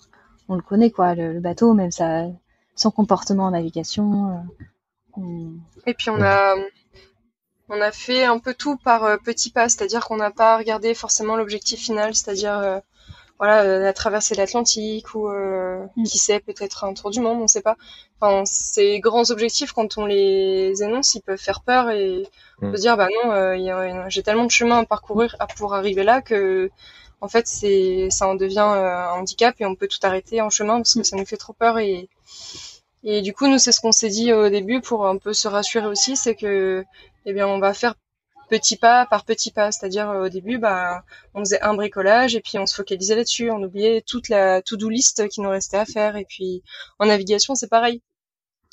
on le connaît quoi, le, bateau, même ça, son comportement en navigation. Et puis on a on a fait un peu tout par euh, petits pas, c'est-à-dire qu'on n'a pas regardé forcément l'objectif final, c'est-à-dire euh, voilà euh, la traversée de l'Atlantique ou mm. qui sait peut-être un tour du monde, on ne sait pas. Enfin, ces grands objectifs quand on les énonce, ils peuvent faire peur et on mm. peut dire bah non, j'ai tellement de chemin à parcourir pour arriver là que en fait c'est ça en devient un handicap et on peut tout arrêter en chemin parce que ça nous fait trop peur et et du coup, nous, c'est ce qu'on s'est dit au début pour un peu se rassurer aussi, c'est que eh bien, on va faire petit pas par petit pas. C'est-à-dire, euh, au début, bah, on faisait un bricolage et puis on se focalisait là-dessus. On oubliait toute la to-do list qui nous restait à faire. Et puis, en navigation, c'est pareil.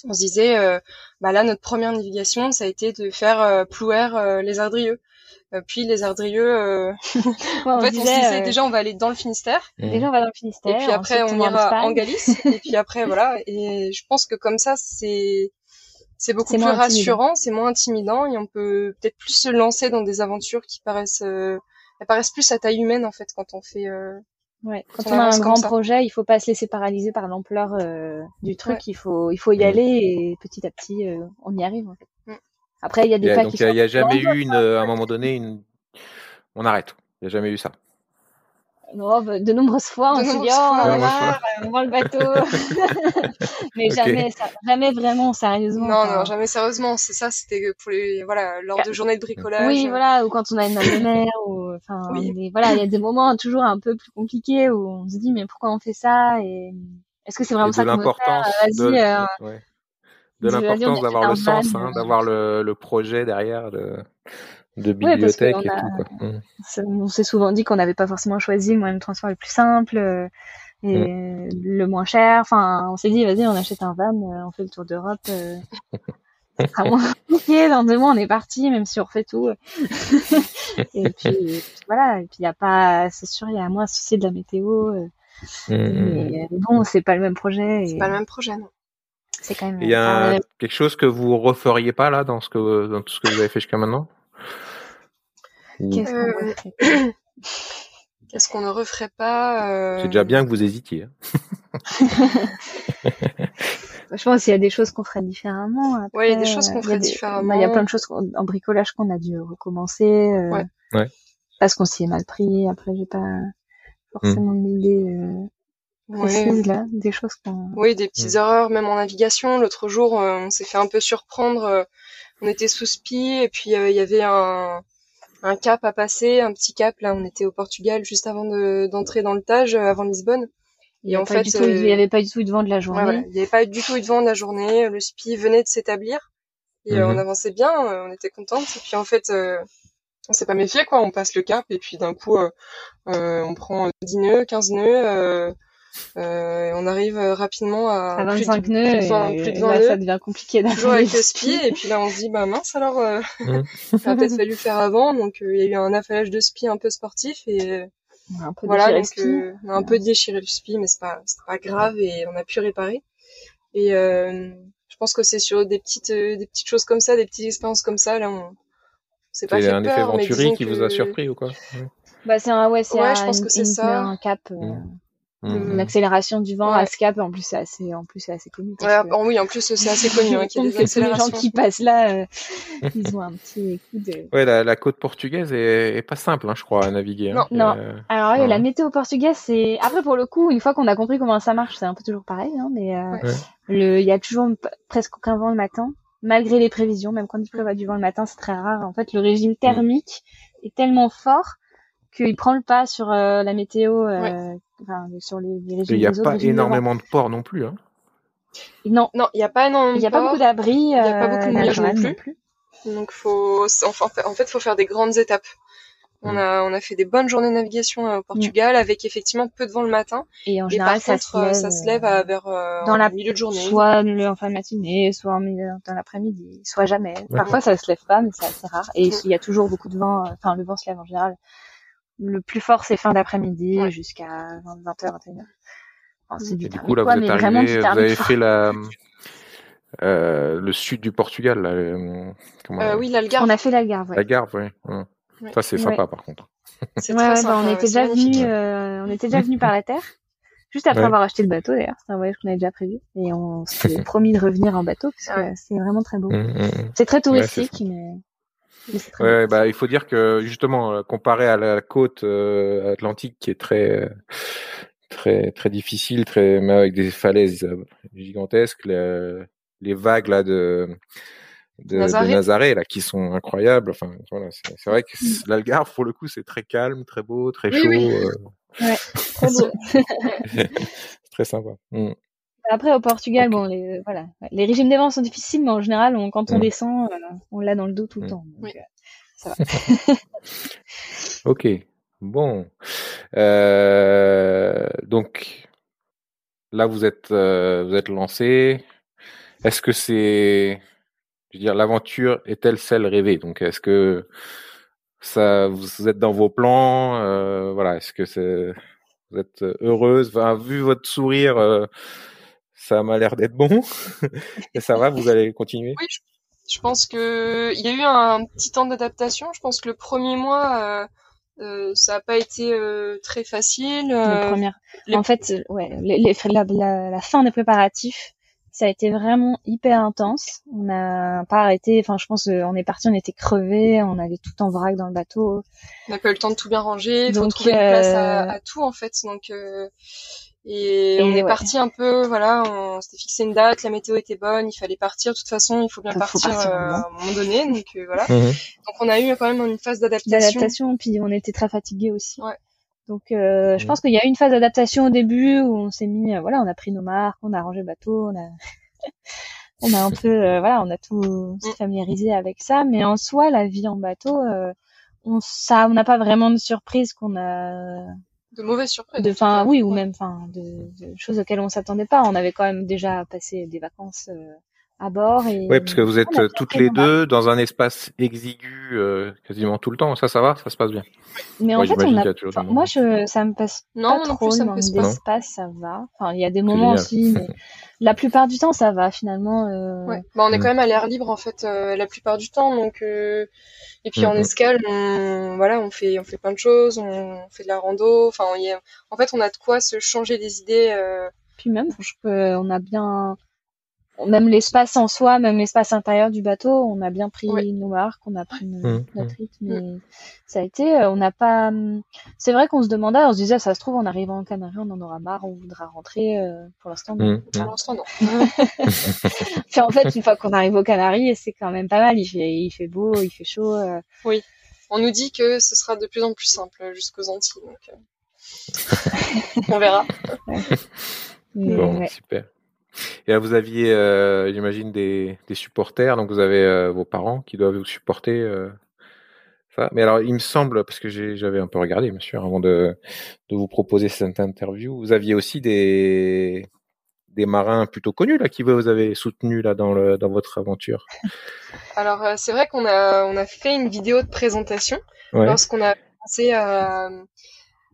On se disait, euh, bah là, notre première navigation, ça a été de faire euh, plouer euh, les Ardrieux. puis les Ardrieux, en fait, on se disait déjà, on va aller dans le Finistère. Déjà, on va dans le Finistère. Et puis après, on ira en Galice. et puis après, voilà. Et je pense que comme ça, c'est c'est beaucoup plus rassurant, c'est moins intimidant et on peut peut-être plus se lancer dans des aventures qui paraissent, euh, paraissent plus à taille humaine en fait quand on fait. Euh, ouais. Quand, on, a un grand projet, il faut pas se laisser paralyser par l'ampleur euh, du truc. Il faut, il faut y aller et petit à petit, euh, on y arrive. En fait. Mm. Après, il y a des pas qui Il n'y a jamais eu une, à un moment donné, une... on arrête. Il n'y a jamais eu ça. Oh, bah, de nombreuses fois, on se dit, oh, on, va, on voit le bateau. mais jamais, jamais vraiment sérieusement. Non, non, jamais sérieusement. C'est ça, c'était pour les, voilà, lors de journées de bricolage. Oui, voilà, ou quand on a une de mer, ou, enfin, voilà, il y a des moments toujours un peu plus compliqués où on se dit, mais pourquoi on fait ça? Et, est-ce que c'est vraiment ça qu'on veut faire Vas-y. Ouais. De l'importance d'avoir le sens, hein, d'avoir le, le, projet derrière de, de bibliothèque et tout. Quoi. Mmh. On s'est souvent dit qu'on n'avait pas forcément choisi le moyen de transport le plus simple euh, et mmh. le moins cher. Enfin, on s'est dit, vas-y, on achète un van, on fait le tour d'Europe. Euh, dans deux mois on est parti, même si on refait tout. et, puis, voilà, et puis il y a pas, c'est sûr, il y a moins à soucier de la météo. Euh, mmh, mmh. mais bon, c'est pas le même projet. C'est pas le même projet, non. C'est quand même. Il y a quelque chose que vous referiez pas là dans ce que dans tout ce que vous avez fait jusqu'à maintenant? Qu'est-ce qu'on Qu'est-ce qu'on ne referait pas euh... C'est déjà bien que vous hésitiez. Hein. je pense qu'il y a des choses qu'on ferait différemment. Oui, il y a des choses qu'on ferait différemment. Il y a plein de choses en bricolage qu'on a dû recommencer. Euh, ouais. ouais. Parce qu'on s'y est mal pris. Après, j'ai pas forcément mmh. d'idées euh, précises là, des choses qu'on. Oui, des petites mmh. erreurs, même en navigation. L'autre jour, euh, on s'est fait un peu surprendre. Euh, on était sous spi et puis il y avait un un cap à passer, un petit cap. Là, on était au Portugal juste avant d'entrer dans le Tage, avant Lisbonne. Et en fait, il n'y avait pas du tout eu de vent de la journée. il n'y avait pas du tout eu de vent de la journée. Le SPI venait de s'établir et euh, on mhm. avançait bien. Euh, on était contente. Et puis en fait, euh, on s'est pas méfié quoi. On passe le cap et puis d'un coup, on prend 10 nœuds, 15 nœuds. On arrive rapidement à, à 25 nœuds et, plus de 20 nœuds. ça devient compliqué toujours avec le SPI et puis là on se dit bah mince alors mhm. ça a peut-être fallu le faire avant donc il y a eu un affalage de SPI un peu sportif et un peu voilà, donc euh, on a un peu déchiré le spi, mais c'est pas, pas grave et on a pu réparer. Et euh, je pense que c'est sur des petites, euh, des petites choses comme ça, des petites expériences comme ça, là, on c'est pas fait un effet Venturi qui vous a surpris ou quoi? Bah c'est un ouais, c'est ouais, je pense que c'est ça. un cap. Euh, mmh. Mmh. L'accélération du vent à Scap, en plus c'est assez, en plus c'est assez connu. Ouais, oui, en plus c'est assez connu. Hein, qu'il y a des accélérations. les gens qui passent là, euh, ils ont un petit coup de. Ouais, la, la côte portugaise est, est pas simple, hein, je crois, à naviguer. Hein. Non. Euh... Alors non. la météo portugaise, c'est après pour le coup, une fois qu'on a compris comment ça marche, c'est un peu toujours pareil, hein, mais euh, ouais. le, il y a toujours presque aucun vent le matin, malgré les prévisions, même quand il pleut du vent le matin, c'est très rare. En fait, le régime thermique est tellement fort qu'il prend le pas sur euh, la météo, euh, enfin, sur les, les régimes. Il n'y a pas énormément de ports non plus. Hein. Non, non, il n'y a pas énormément. Il n'y a pas beaucoup d'abris. Il n'y a pas beaucoup de nuages non, non plus. Donc faut, enfin, en fait, faut faire des grandes étapes. On mm. a, on a fait des bonnes journées de navigation euh, au Portugal mm. avec effectivement peu de vent le matin. Et en général, ça, contre, se lève, ça se lève à, vers euh, dans la milieu de journée. Soit en fin de matinée, soit en milieu, dans l'après-midi, soit jamais. Ouais. Parfois, ça se lève pas, mais c'est assez rare. Et mm. il y a toujours beaucoup de vent. Enfin, le vent se lève en général le plus fort, c'est fin d'après-midi ouais. jusqu'à 20h, 21h. Enfin, c'est du, du coup, là, vous êtes arrivé, vous avez fait la, euh, le sud du Portugal, là. Euh, comment, euh, oui, l'Algarve. On a fait l'Algarve, ouais. L'Algarve, ouais. ouais. Ça, c'est sympa, par contre. C'est ouais, ouais, bah, on était déjà venu, euh, on était déjà venu par la terre. Juste après avoir acheté le bateau, d'ailleurs. C'est un voyage qu'on avait déjà prévu. Et on s'était promis de revenir en bateau, parce que c'est vraiment très beau. Mmh, mmh. C'est très touristique, mais Ouais, bah il faut dire que justement euh, comparé à la côte euh, atlantique qui est très très très difficile, très avec des falaises euh, gigantesques, les, les vagues là de de Nazaré. de Nazaré. là qui sont incroyables. Enfin voilà, c'est vrai que mm. l'Algarve pour le coup c'est très calme, très beau, très oui, chaud. Oui. Euh... Ouais, très beau. très sympa. Mm. Après, au Portugal, bon, les, voilà, les régimes des vents sont difficiles, mais en général, on, quand on mmh. descend, euh, on l'a dans le dos tout le mmh. temps. Donc, oui. euh, ça va. ok. Bon. Euh, donc, là, vous êtes, euh, vous êtes lancé. Est-ce que c'est, je veux dire, l'aventure est-elle celle rêvée? Donc, est-ce que ça, vous êtes dans vos plans? Euh, Voilà. Est-ce que c'est, vous êtes heureuse? Enfin, Vu votre sourire ça m'a l'air d'être bon. et ça va, vous allez continuer? Oui, je, pense que il y a eu un petit temps d'adaptation. Je pense que le premier mois, euh, euh, ça n'a pas été euh, très facile. Euh, première... les... En fait, ouais, les, les, la, la, la, fin des préparatifs, ça a été vraiment hyper intense. On n'a pas arrêté. Enfin, je pense on est parti, on était crevés, on avait tout en vrac dans le bateau. On n'a pas eu le temps de tout bien ranger. Faut trouver une place à, à, tout en fait. Donc et, et on est ouais. parti un peu, voilà, on s'était fixé une date, la météo était bonne, il fallait partir. De toute façon, il faut bien partir, faut partir euh, à un moment donné, donc euh, voilà. Mmh. Donc on a eu quand même une phase d'adaptation. D'adaptation, puis on était très fatigués aussi. Ouais. Donc, je pense qu'il y a eu une phase d'adaptation au début où on s'est mis, voilà, on a pris nos marques, on a rangé le bateau, on a, on a un peu, voilà, on a tout mm. familiarisé avec ça. Mais en soi, la vie en bateau, on ça, on n'a pas vraiment de surprise qu'on a de mauvaises surprises. De, enfin, oui, ou même, enfin, de, de, choses auxquelles on s'attendait pas. On avait quand même déjà passé des vacances euh, à bord. Et, oui, parce que vous êtes toutes les deux dans un espace exigu euh, quasiment tout le temps. Ça, ça va, ça se passe bien. Mais en fait, on a... moi, je, ça me passe non, pas trop. ça me passe l'espace, ça va. Enfin, il y a des moments aussi, mais la plupart du temps, ça va finalement. Euh... Ouais. Bah, on est quand même à l'air libre en fait euh, la plupart du temps, donc. Euh... Et puis en mm-hmm. escale, on, voilà, on fait, on fait plein de choses, on fait de la rando. Enfin, en fait, on a de quoi se changer des idées. Euh... Puis même, je trouve on a bien, même l'espace en soi, même l'espace intérieur du bateau, on a bien pris nos marques, on a pris mmh, notre mmh. rythme. Mais ça a été, euh, on n'a pas. Hum, c'est vrai qu'on se demandait, on se disait, ça se trouve, en arrivant en Canaries, on en aura marre, on voudra rentrer. Euh, pour l'instant, non. Mmh, pour l'instant, non. Puis en fait, une fois qu'on arrive aux Canaries, c'est quand même pas mal. Il fait, il fait beau, il fait chaud. Euh. Oui. On nous dit que ce sera de plus en plus simple jusqu'aux Antilles, donc on verra. bon, super. Et là, vous aviez, euh, j'imagine, des, des, supporters, donc vous avez euh, vos parents qui doivent vous supporter. Euh, ça. Mais alors, il me semble, parce que j'avais un peu regardé, bien sûr, avant de, de vous proposer cette interview, vous aviez aussi des, des marins plutôt connus là qui vous avez soutenu là dans, le, dans votre aventure. Alors, c'est vrai qu'on a, on a fait une vidéo de présentation lorsqu'on a commencé à,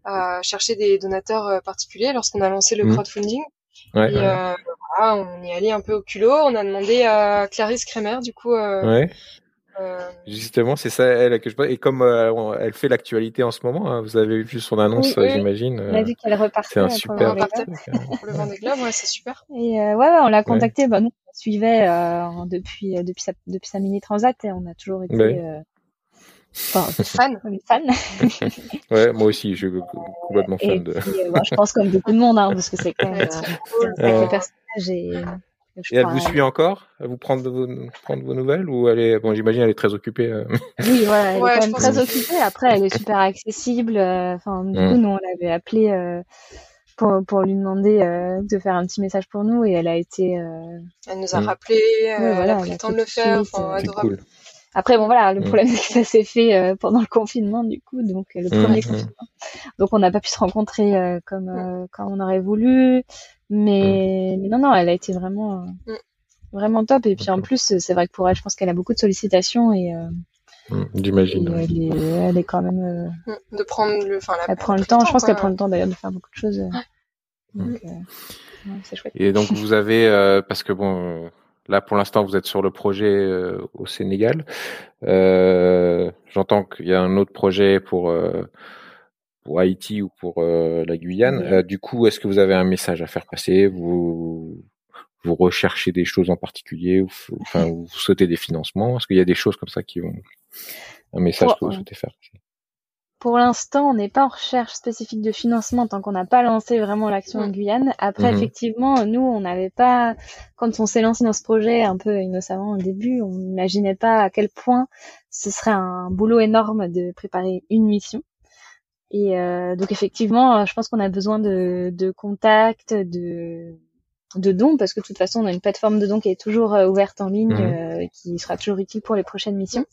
à, chercher des donateurs particuliers, lorsqu'on a lancé le mmh. crowdfunding. Ouais, et voilà, on est allé un peu au culot. On a demandé à Clarisse Kremer, du coup. Euh, ouais. Euh... Justement, c'est ça elle que je Et comme euh, elle fait l'actualité en ce moment, hein, vous avez vu son annonce, oui, j'imagine. On a vu qu'elle repartait. C'est un super. Pour le Vendée Globe, ouais, c'est super. Et euh, ouais, ouais, on l'a contacté. Bah, nous, on suivait depuis depuis sa depuis sa mini transat et on a toujours été Enfin, fan. fan. ouais, moi aussi, je suis complètement fan de. Puis, euh, je pense comme beaucoup de monde, hein, parce que c'est quand même euh, un personnage et. et elle vous suit encore Elle vous prend vos, prendre vos nouvelles ou elle est bon j'imagine elle est très occupée. Euh... Oui voilà elle ouais, est quand même très occupée. Après elle est super accessible. Euh, enfin du coup nous on l'avait appelée euh, pour pour lui demander de faire un petit message pour nous et elle a été. Elle nous a mm. rappelé. Ouais, voilà, elle a pris le temps de le faire. Enfin adorable. Cool. Après, bon voilà, le mm. problème c'est que ça s'est fait euh, pendant le confinement du coup, donc euh, le mm, premier mm. confinement. Donc on n'a pas pu se rencontrer euh, comme quand on aurait voulu, mais, mais, non non, elle a été vraiment vraiment top. Et puis en plus, c'est vrai que pour elle, je pense qu'elle a beaucoup de sollicitations et J'imagine. Elle, est, elle est quand même. de prendre le. Enfin, elle prend le temps. Je pense qu'elle prend le temps d'ailleurs de faire beaucoup de choses. Donc, c'est chouette. Et donc vous avez parce que bon Là, pour l'instant, vous êtes sur le projet euh, au Sénégal. Euh, J'entends qu'il y a un autre projet pour euh, pour Haïti ou pour euh, la Guyane. du coup, est-ce que vous avez un message à faire passer? Vous vous recherchez des choses en particulier ou, Enfin, vous souhaitez des financements? Est-ce qu'il y a des choses comme ça qui vont un message que vous souhaitez faire? Passer pour l'instant, on n'est pas en recherche spécifique de financement tant qu'on n'a pas lancé vraiment l'action en Guyane. Après, mhm. effectivement, nous, on n'avait pas, quand on s'est lancé dans ce projet un peu innocemment au début, on n'imaginait pas à quel point ce serait un boulot énorme de préparer une mission. Et euh, donc effectivement, je pense qu'on a besoin de, de contacts, de de dons parce que de toute façon on a une plateforme de dons qui est toujours euh, ouverte en ligne, mhm. euh, qui sera toujours utile pour les prochaines missions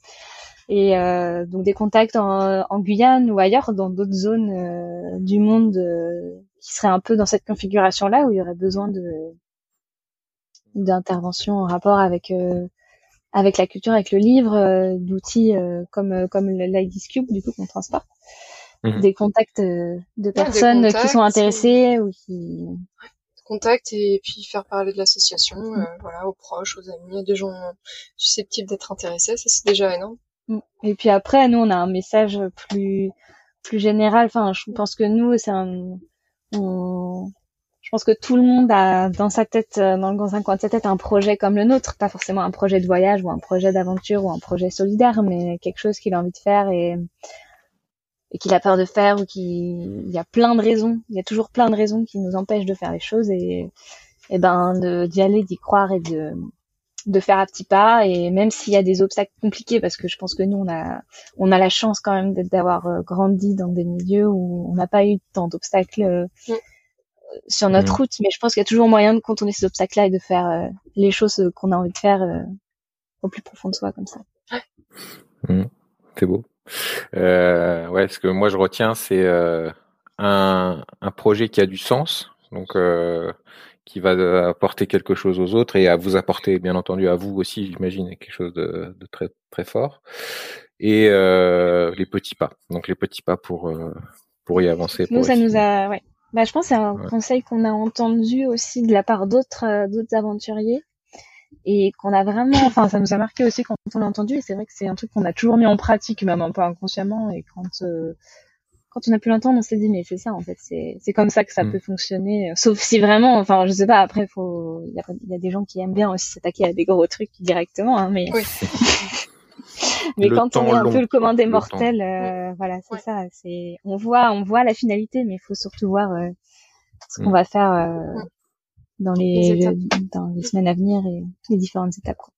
et euh, donc des contacts en, en, Guyane ou ailleurs dans d'autres zones euh, du monde euh, qui seraient un peu dans cette configuration là où il y aurait besoin de d'intervention en rapport avec avec la culture, avec le livre, d'outils comme comme l'IDIS Cube du coup qu'on transporte, mhm. des contacts de personnes qui sont intéressées ou qui contacts et puis faire parler de l'association, mhm. voilà, aux proches, aux amis, des gens susceptibles d'être intéressés, ça c'est déjà énorme. Mm. Et puis après, nous, on a un message plus plus général. Enfin, je pense que nous, c'est un, je pense que tout le monde a dans sa tête, euh, dans, un coin de sa tête, un projet comme le nôtre, pas forcément un projet de voyage ou un projet d'aventure ou un projet solidaire, mais quelque chose qu'il a envie de faire et et qu'il a peur de faire ou qui il y a plein de raisons, il y a toujours plein de raisons qui nous empêchent de faire les choses et et ben d'y aller, d'y croire et de de faire à petits pas et même s'il y a des obstacles compliqués parce que je pense que nous on a on a la chance quand même d'avoir euh, grandi dans des milieux où on n'a pas eu tant d'obstacles euh, mm. sur notre mm. route mais je pense qu'il y a toujours moyen de contourner ces obstacles là et de faire euh, les choses qu'on a envie de faire au plus profond de soi comme ça mm. c'est beau ouais ce que moi je retiens c'est un, un projet qui a du sens donc qui va apporter quelque chose aux autres et à vous apporter, bien entendu, à vous aussi, j'imagine, quelque chose de, de, très très fort. Et euh, les petits pas. Donc les petits pas pour euh, pour y avancer. Nous, ça nous a, ouais. Bah, je pense c'est un conseil qu'on a entendu aussi de la part d'autres euh, d'autres aventuriers et qu'on a vraiment, enfin, ça nous a marqué aussi quand on l'a entendu. Et c'est vrai que c'est un truc qu'on a toujours mis en pratique, même un peu inconsciemment. Et quand euh, quand on a pu l'entendre, on s'est dit mais c'est ça en fait, c'est c'est comme ça que ça mm. peut fonctionner. Sauf si vraiment, enfin je sais pas. Après, faut il y a, y a, des gens qui aiment bien aussi s'attaquer à des gros trucs directement, hein, mais mais quand on est un peu le commandé mortel, euh, voilà, c'est ça. C'est on voit on voit la finalité, mais il faut surtout voir euh, ce qu'on mm. va faire euh, dans les, dans les semaines à venir et les différentes étapes. Quoi.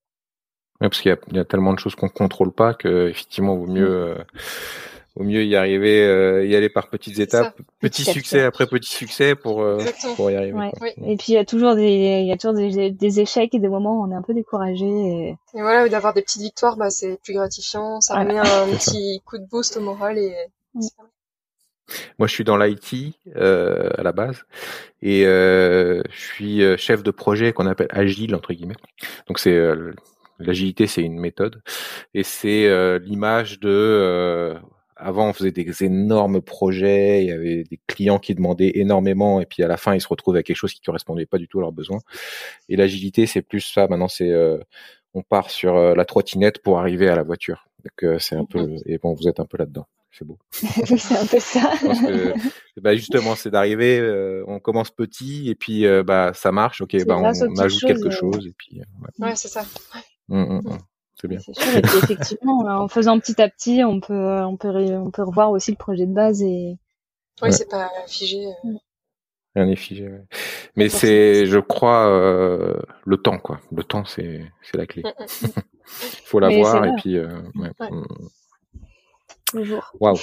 Ouais, parce qu'il y, y a, tellement de choses qu'on contrôle pas que effectivement vaut mieux mm au mieux y arriver, euh, y aller par petites étapes, petit, succès après petit succès pour euh, pour y arriver. Ouais. Et puis il y a toujours des il y a toujours des, des, échecs et des moments où on est un peu découragé. Et, et voilà, d'avoir des petites victoires, bah c'est plus gratifiant, ça remet un petit coup de boost au moral et. Moi, je suis dans l'IT euh, à la base et euh, je suis euh, chef de projet qu'on appelle agile entre guillemets. Donc c'est euh, l'agilité, c'est une méthode et c'est l'image de avant, on faisait des énormes projets, il y avait des clients qui demandaient énormément, et puis à la fin, ils se retrouvaient avec quelque chose qui correspondait pas du tout à leurs besoins. Et l'agilité, c'est plus ça. Maintenant, c'est euh, on part sur euh, la trottinette pour arriver à la voiture. Donc euh, c'est un peu et bon, vous êtes un peu là-dedans. C'est beau. c'est un peu ça. bah, justement, c'est d'arriver. on commence petit et puis bah ça marche. Ok, bah on, ajoute quelque chose et puis. Ouais, c'est ça. Mmh, mmh, mmh. C'est bien. effectivement, en faisant petit à petit, on peut, on peut, on peut revoir aussi le projet de base et. Oui, c'est pas figé. Euh. Mm. Rien n'est figé. Mais c'est, je crois, euh, le temps, quoi. Le temps, c'est, c'est la clé. Mm, mm, Il faut l'avoir et puis. Toujours. Waouh,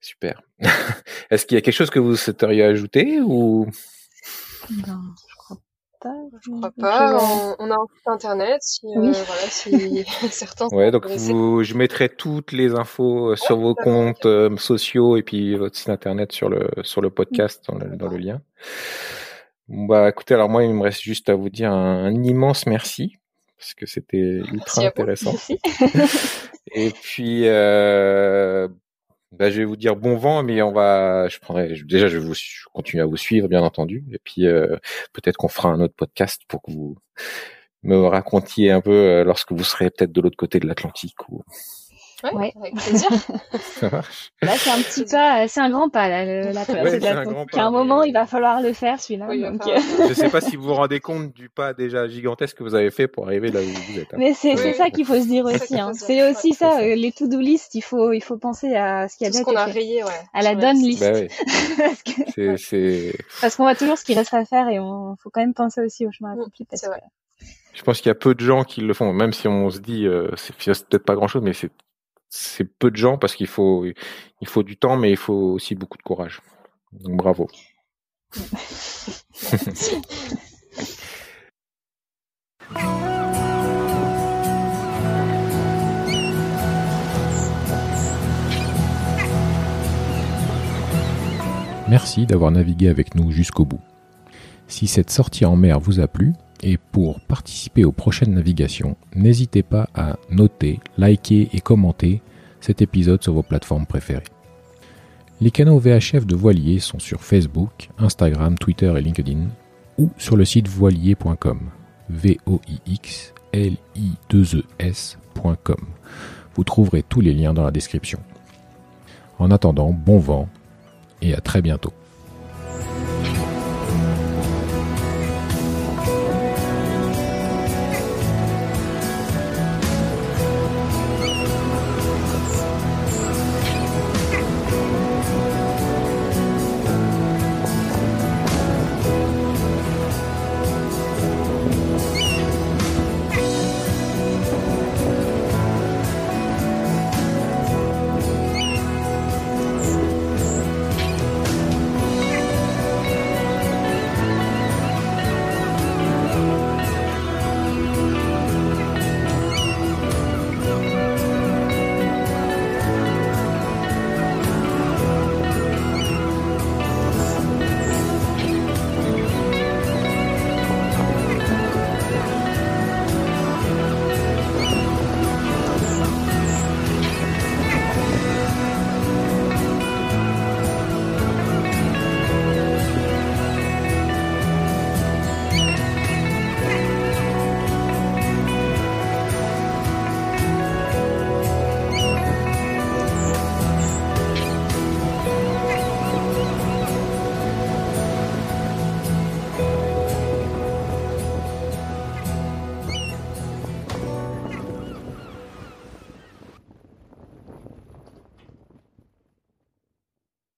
super. Est-ce qu'il y a quelque chose que vous souhaiteriez ajouter ou? Non je crois pas. On, a un site internet si, euh, voilà, si certains. Ouais, donc vous, je mettrai toutes les infos euh, sur vos comptes euh, sociaux et puis votre site internet sur le sur le podcast dans le, dans le lien. Bah, écoutez, alors moi, il me reste juste à vous dire un, immense merci parce que c'était ultra intéressant. et puis, euh, bah, je vais vous dire bon vent, mais on va, je prendrai, déjà, je vais vous continuer à vous suivre, bien entendu, et puis euh, peut-être qu'on fera un autre podcast pour que vous me racontiez un peu euh, lorsque vous serez peut-être de l'autre côté de l'Atlantique ou Ouais, avec plaisir. ça marche. Là, c'est un petit pas, c'est un grand pas, là, la ouais, c'est un grand pas. À un moment, il va falloir le faire, celui-là. donc... Euh. Je ne sais pas si vous vous rendez compte du pas déjà gigantesque que vous avez fait pour arriver là où vous êtes. Hein. Mais c'est ça qu'il faut se dire aussi. Hein. C'est aussi ça, euh, les to-do list, il faut, il faut penser à ce qu'il y a déjà. Ce qu'on a rayé, ouais. À la done list. Bah Parce que... Parce qu'on voit toujours ce qui reste à faire et on faut quand même penser aussi au chemin accompli. Parce que... Je pense qu'il y a peu de gens qui le font, même si on se dit, euh, c'est peut-être pas grand-chose, mais c'est c'est peu de gens parce qu'il faut, du temps, mais il faut aussi beaucoup de courage. Donc bravo. Merci d'avoir navigué avec nous jusqu'au bout. Si cette sortie en mer vous a plu, et pour participer aux prochaines navigations, n'hésitez pas à noter, liker et commenter cet épisode sur vos plateformes préférées. Les canaux VHF de Voilier sont sur Facebook, Instagram, Twitter et LinkedIn ou sur le site voilier.com. v o i x l i 2 e. Vous trouverez tous les liens dans la description. En attendant, bon vent et à très bientôt.